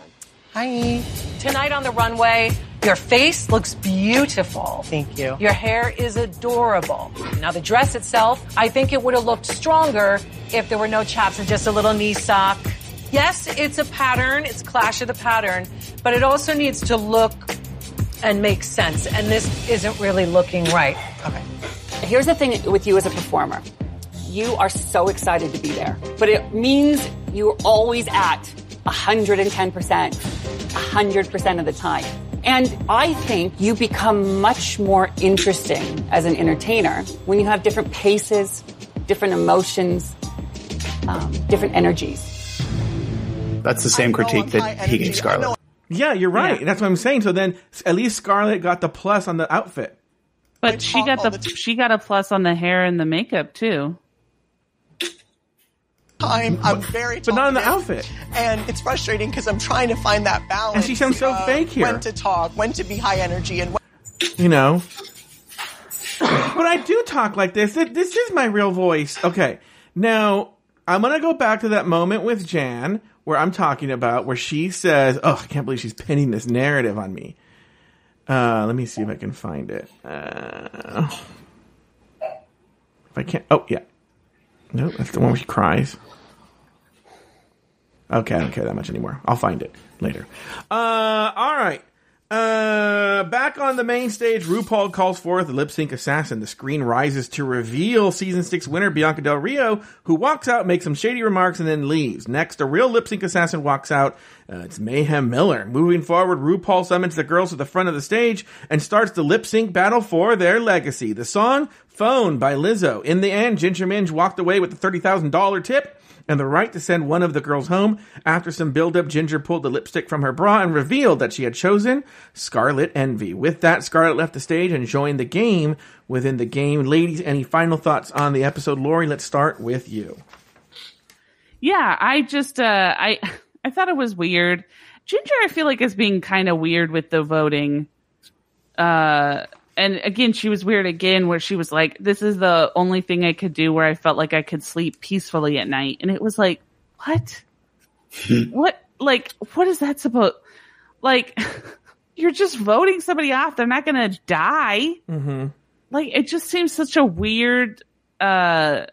Hi. Tonight on the runway, your face looks beautiful. Thank you. Your hair is adorable. Now, the dress itself, I think it would have looked stronger if there were no chaps and just a little knee sock. Yes, it's a pattern, it's clash of the pattern, but it also needs to look and make sense. And this isn't really looking right. Okay. Here's the thing with you as a performer. You are so excited to be there, but it means you're always at 110%, 100% of the time. And I think you become much more interesting as an entertainer when you have different paces, different emotions, um, different energies. That's the same critique that he gave I Scarlet. know Yeah, you're right. Yeah. That's what I'm saying. So then at least Scarlet got the plus on the outfit. But I she got the, the she got a plus on the hair and the makeup too. I'm, I'm very But not in the outfit. And it's frustrating because I'm trying to find that balance. And she sounds so of fake here. When to talk, when to be high energy, and when you know. but I do talk like this. This is my real voice. Okay. Now, I'm going to go back to that moment with Jan where I'm talking about where she says, Oh, I can't believe she's pinning this narrative on me. Uh, let me see if I can find it. Uh, if I can't. Oh, yeah. No, that's the one where she cries. Okay, I don't care that much anymore. I'll find it later. Uh, all right. Uh, back on the main stage, RuPaul calls forth the lip sync assassin. The screen rises to reveal season six winner Bianca Del Rio, who walks out, makes some shady remarks, and then leaves. Next, a real lip sync assassin walks out. Uh, it's Mayhem Miller. Moving forward, RuPaul summons the girls to the front of the stage and starts the lip sync battle for their legacy. The song, Phone by Lizzo. In the end, Ginger Minj walked away with the $30,000 tip and the right to send one of the girls home. After some build-up, Ginger pulled the lipstick from her bra and revealed that she had chosen Scarlet Envy. With that, Scarlet left the stage and joined the game within the game. Ladies, any final thoughts on the episode? Lauri, let's start with you. Yeah, I just uh I I thought it was weird. Ginger I feel like is being kind of weird with the voting. Uh and again she was weird again where she was like this is the only thing I could do where I felt like I could sleep peacefully at night and it was like what? what like what is that supposed like you're just voting somebody off they're not going to die. Mm-hmm. Like it just seems such a weird uh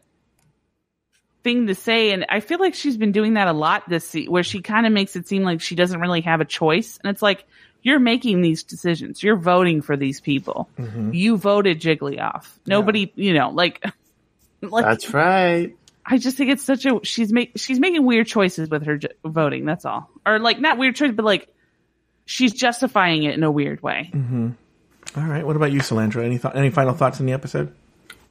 thing to say and i feel like she's been doing that a lot this se- where she kind of makes it seem like she doesn't really have a choice and it's like you're making these decisions you're voting for these people you voted jiggly off nobody you know like like That's right. I just think it's such a she's make she's making weird choices with her j- voting. That's all, or like not weird choices, but like she's justifying it in a weird way. All right. What about you, Salandra? Any th- any final thoughts on the episode?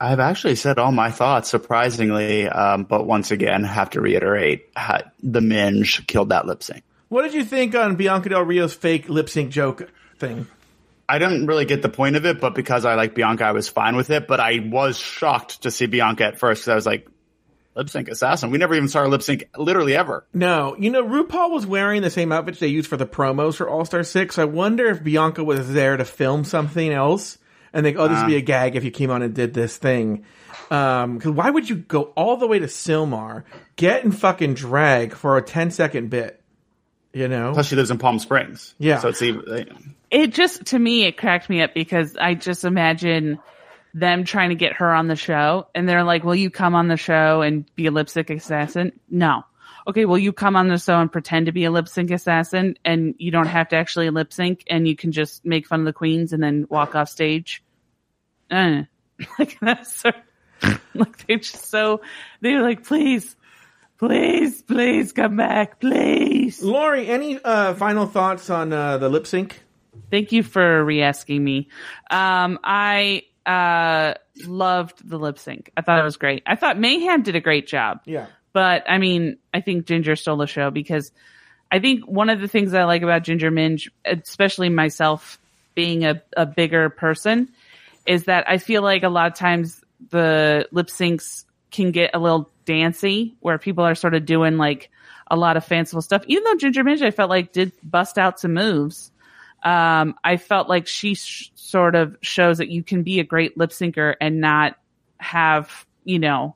I've actually said all my thoughts, surprisingly, um, but once again, have to reiterate the Minj killed that lip sync. What did you think on Bianca Del Rio's fake lip sync joke thing? I didn't really get the point of it, but because I like Bianca, I was fine with it. But I was shocked to see Bianca at first because I was like, lip sync assassin. We never even saw her lip sync literally ever. No, you know, RuPaul was wearing the same outfit they used for the promos for All Star Six. I wonder if Bianca was there to film something else, and they, oh, this would be a gag if you came on and did this thing. Um, cause why would you go all the way to Sylmar, get in fucking drag for a 10 second bit? You know? Plus, she lives in Palm Springs. Yeah. So it's even. It just to me it cracked me up because I just imagine them trying to get her on the show, and they're like, "Will you come on the show and be a lip sync assassin?" No. Okay, will you come on the show and pretend to be a lip sync assassin, and you don't have to actually lip sync, and you can just make fun of the queens and then walk off stage? Uh, like that's so, like they're just so they're like, please, please, please come back, please. Lauri, any uh, final thoughts on uh, the lip sync? Thank you for re-asking me. Um, I uh, loved the lip sync. I thought it was great. I thought Mayhem did a great job. Yeah. But I mean, I think Ginger stole the show because I think one of the things I like about Ginger Minj, especially myself being a, a bigger person, is that I feel like a lot of times the lip syncs can get a little dancey where people are sort of doing like a lot of fanciful stuff. Even though Ginger Minj, I felt like did bust out some moves. Um, I felt like she sh- sort of shows that you can be a great lip syncer and not have, you know,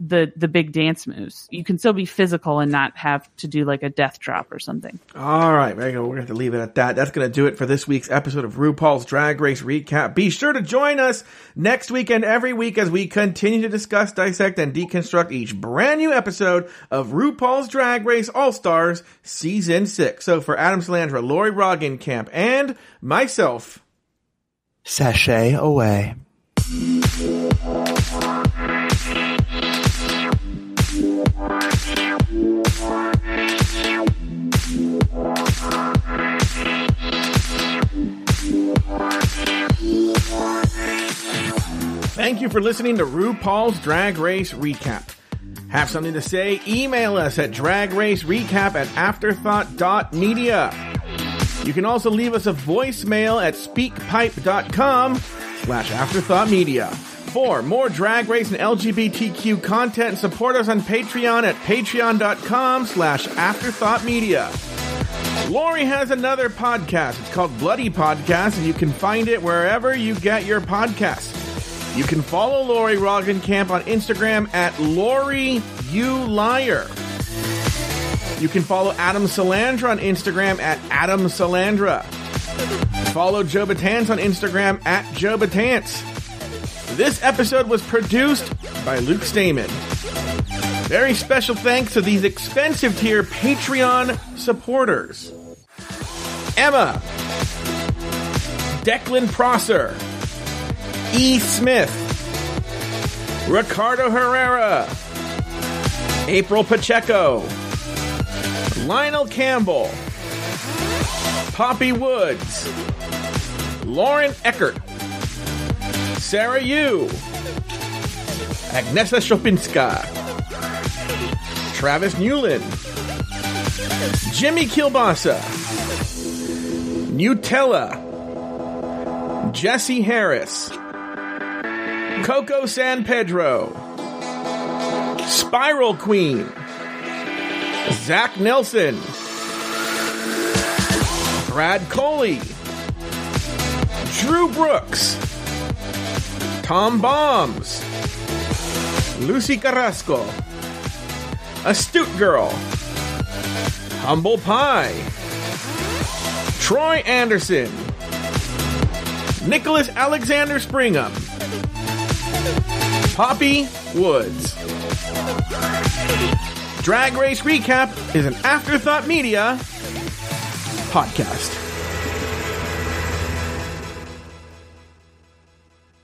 the the big dance moves. You can still be physical and not have to do like a death drop or something. All right, you. We're going to have to leave it at that. That's going to do it for this week's episode of RuPaul's Drag Race Recap. Be sure to join us next week and every week as we continue to discuss, dissect, and deconstruct each brand new episode of RuPaul's Drag Race All Stars Season 6. So for Adam Salandra, Lauri Camp, and myself, Sashay away. Thank you for listening to RuPaul's Drag Race Recap. Have something to say? Email us at dragracerecap at afterthought.media. You can also leave us a voicemail at speakpipe.com slash afterthoughtmedia. For more drag race and LGBTQ content, support us on Patreon at patreon.com slash afterthoughtmedia. Lauri has another podcast. It's called Bloody Podcast, and you can find it wherever you get your podcasts. You can follow Lauri Camp on Instagram at Lauri You Liar. You can follow Adam Salandra on Instagram at Adam Salandra. Follow Joe Betance on Instagram at Joe Betance. This episode was produced by Luke Stamen. Very special thanks to these expensive tier Patreon supporters. Emma, Declan Prosser, E. Smith, Ricardo Herrera, April Pacheco, Lionel Campbell, Poppy Woods, Lauren Eckert, Sarah Yu, Agnesa Shopinska, Travis Newland, Jimmy Kilbasa, Nutella, Jesse Harris, Coco San Pedro, Spiral Queen, Zach Nelson, Brad Coley, Drew Brooks, Tom Bombs, Lucy Carrasco, Astute Girl, Humble Pie, Troy Anderson, Nicholas Alexander Springham, Poppy Woods. Drag Race Recap is an Afterthought Media podcast.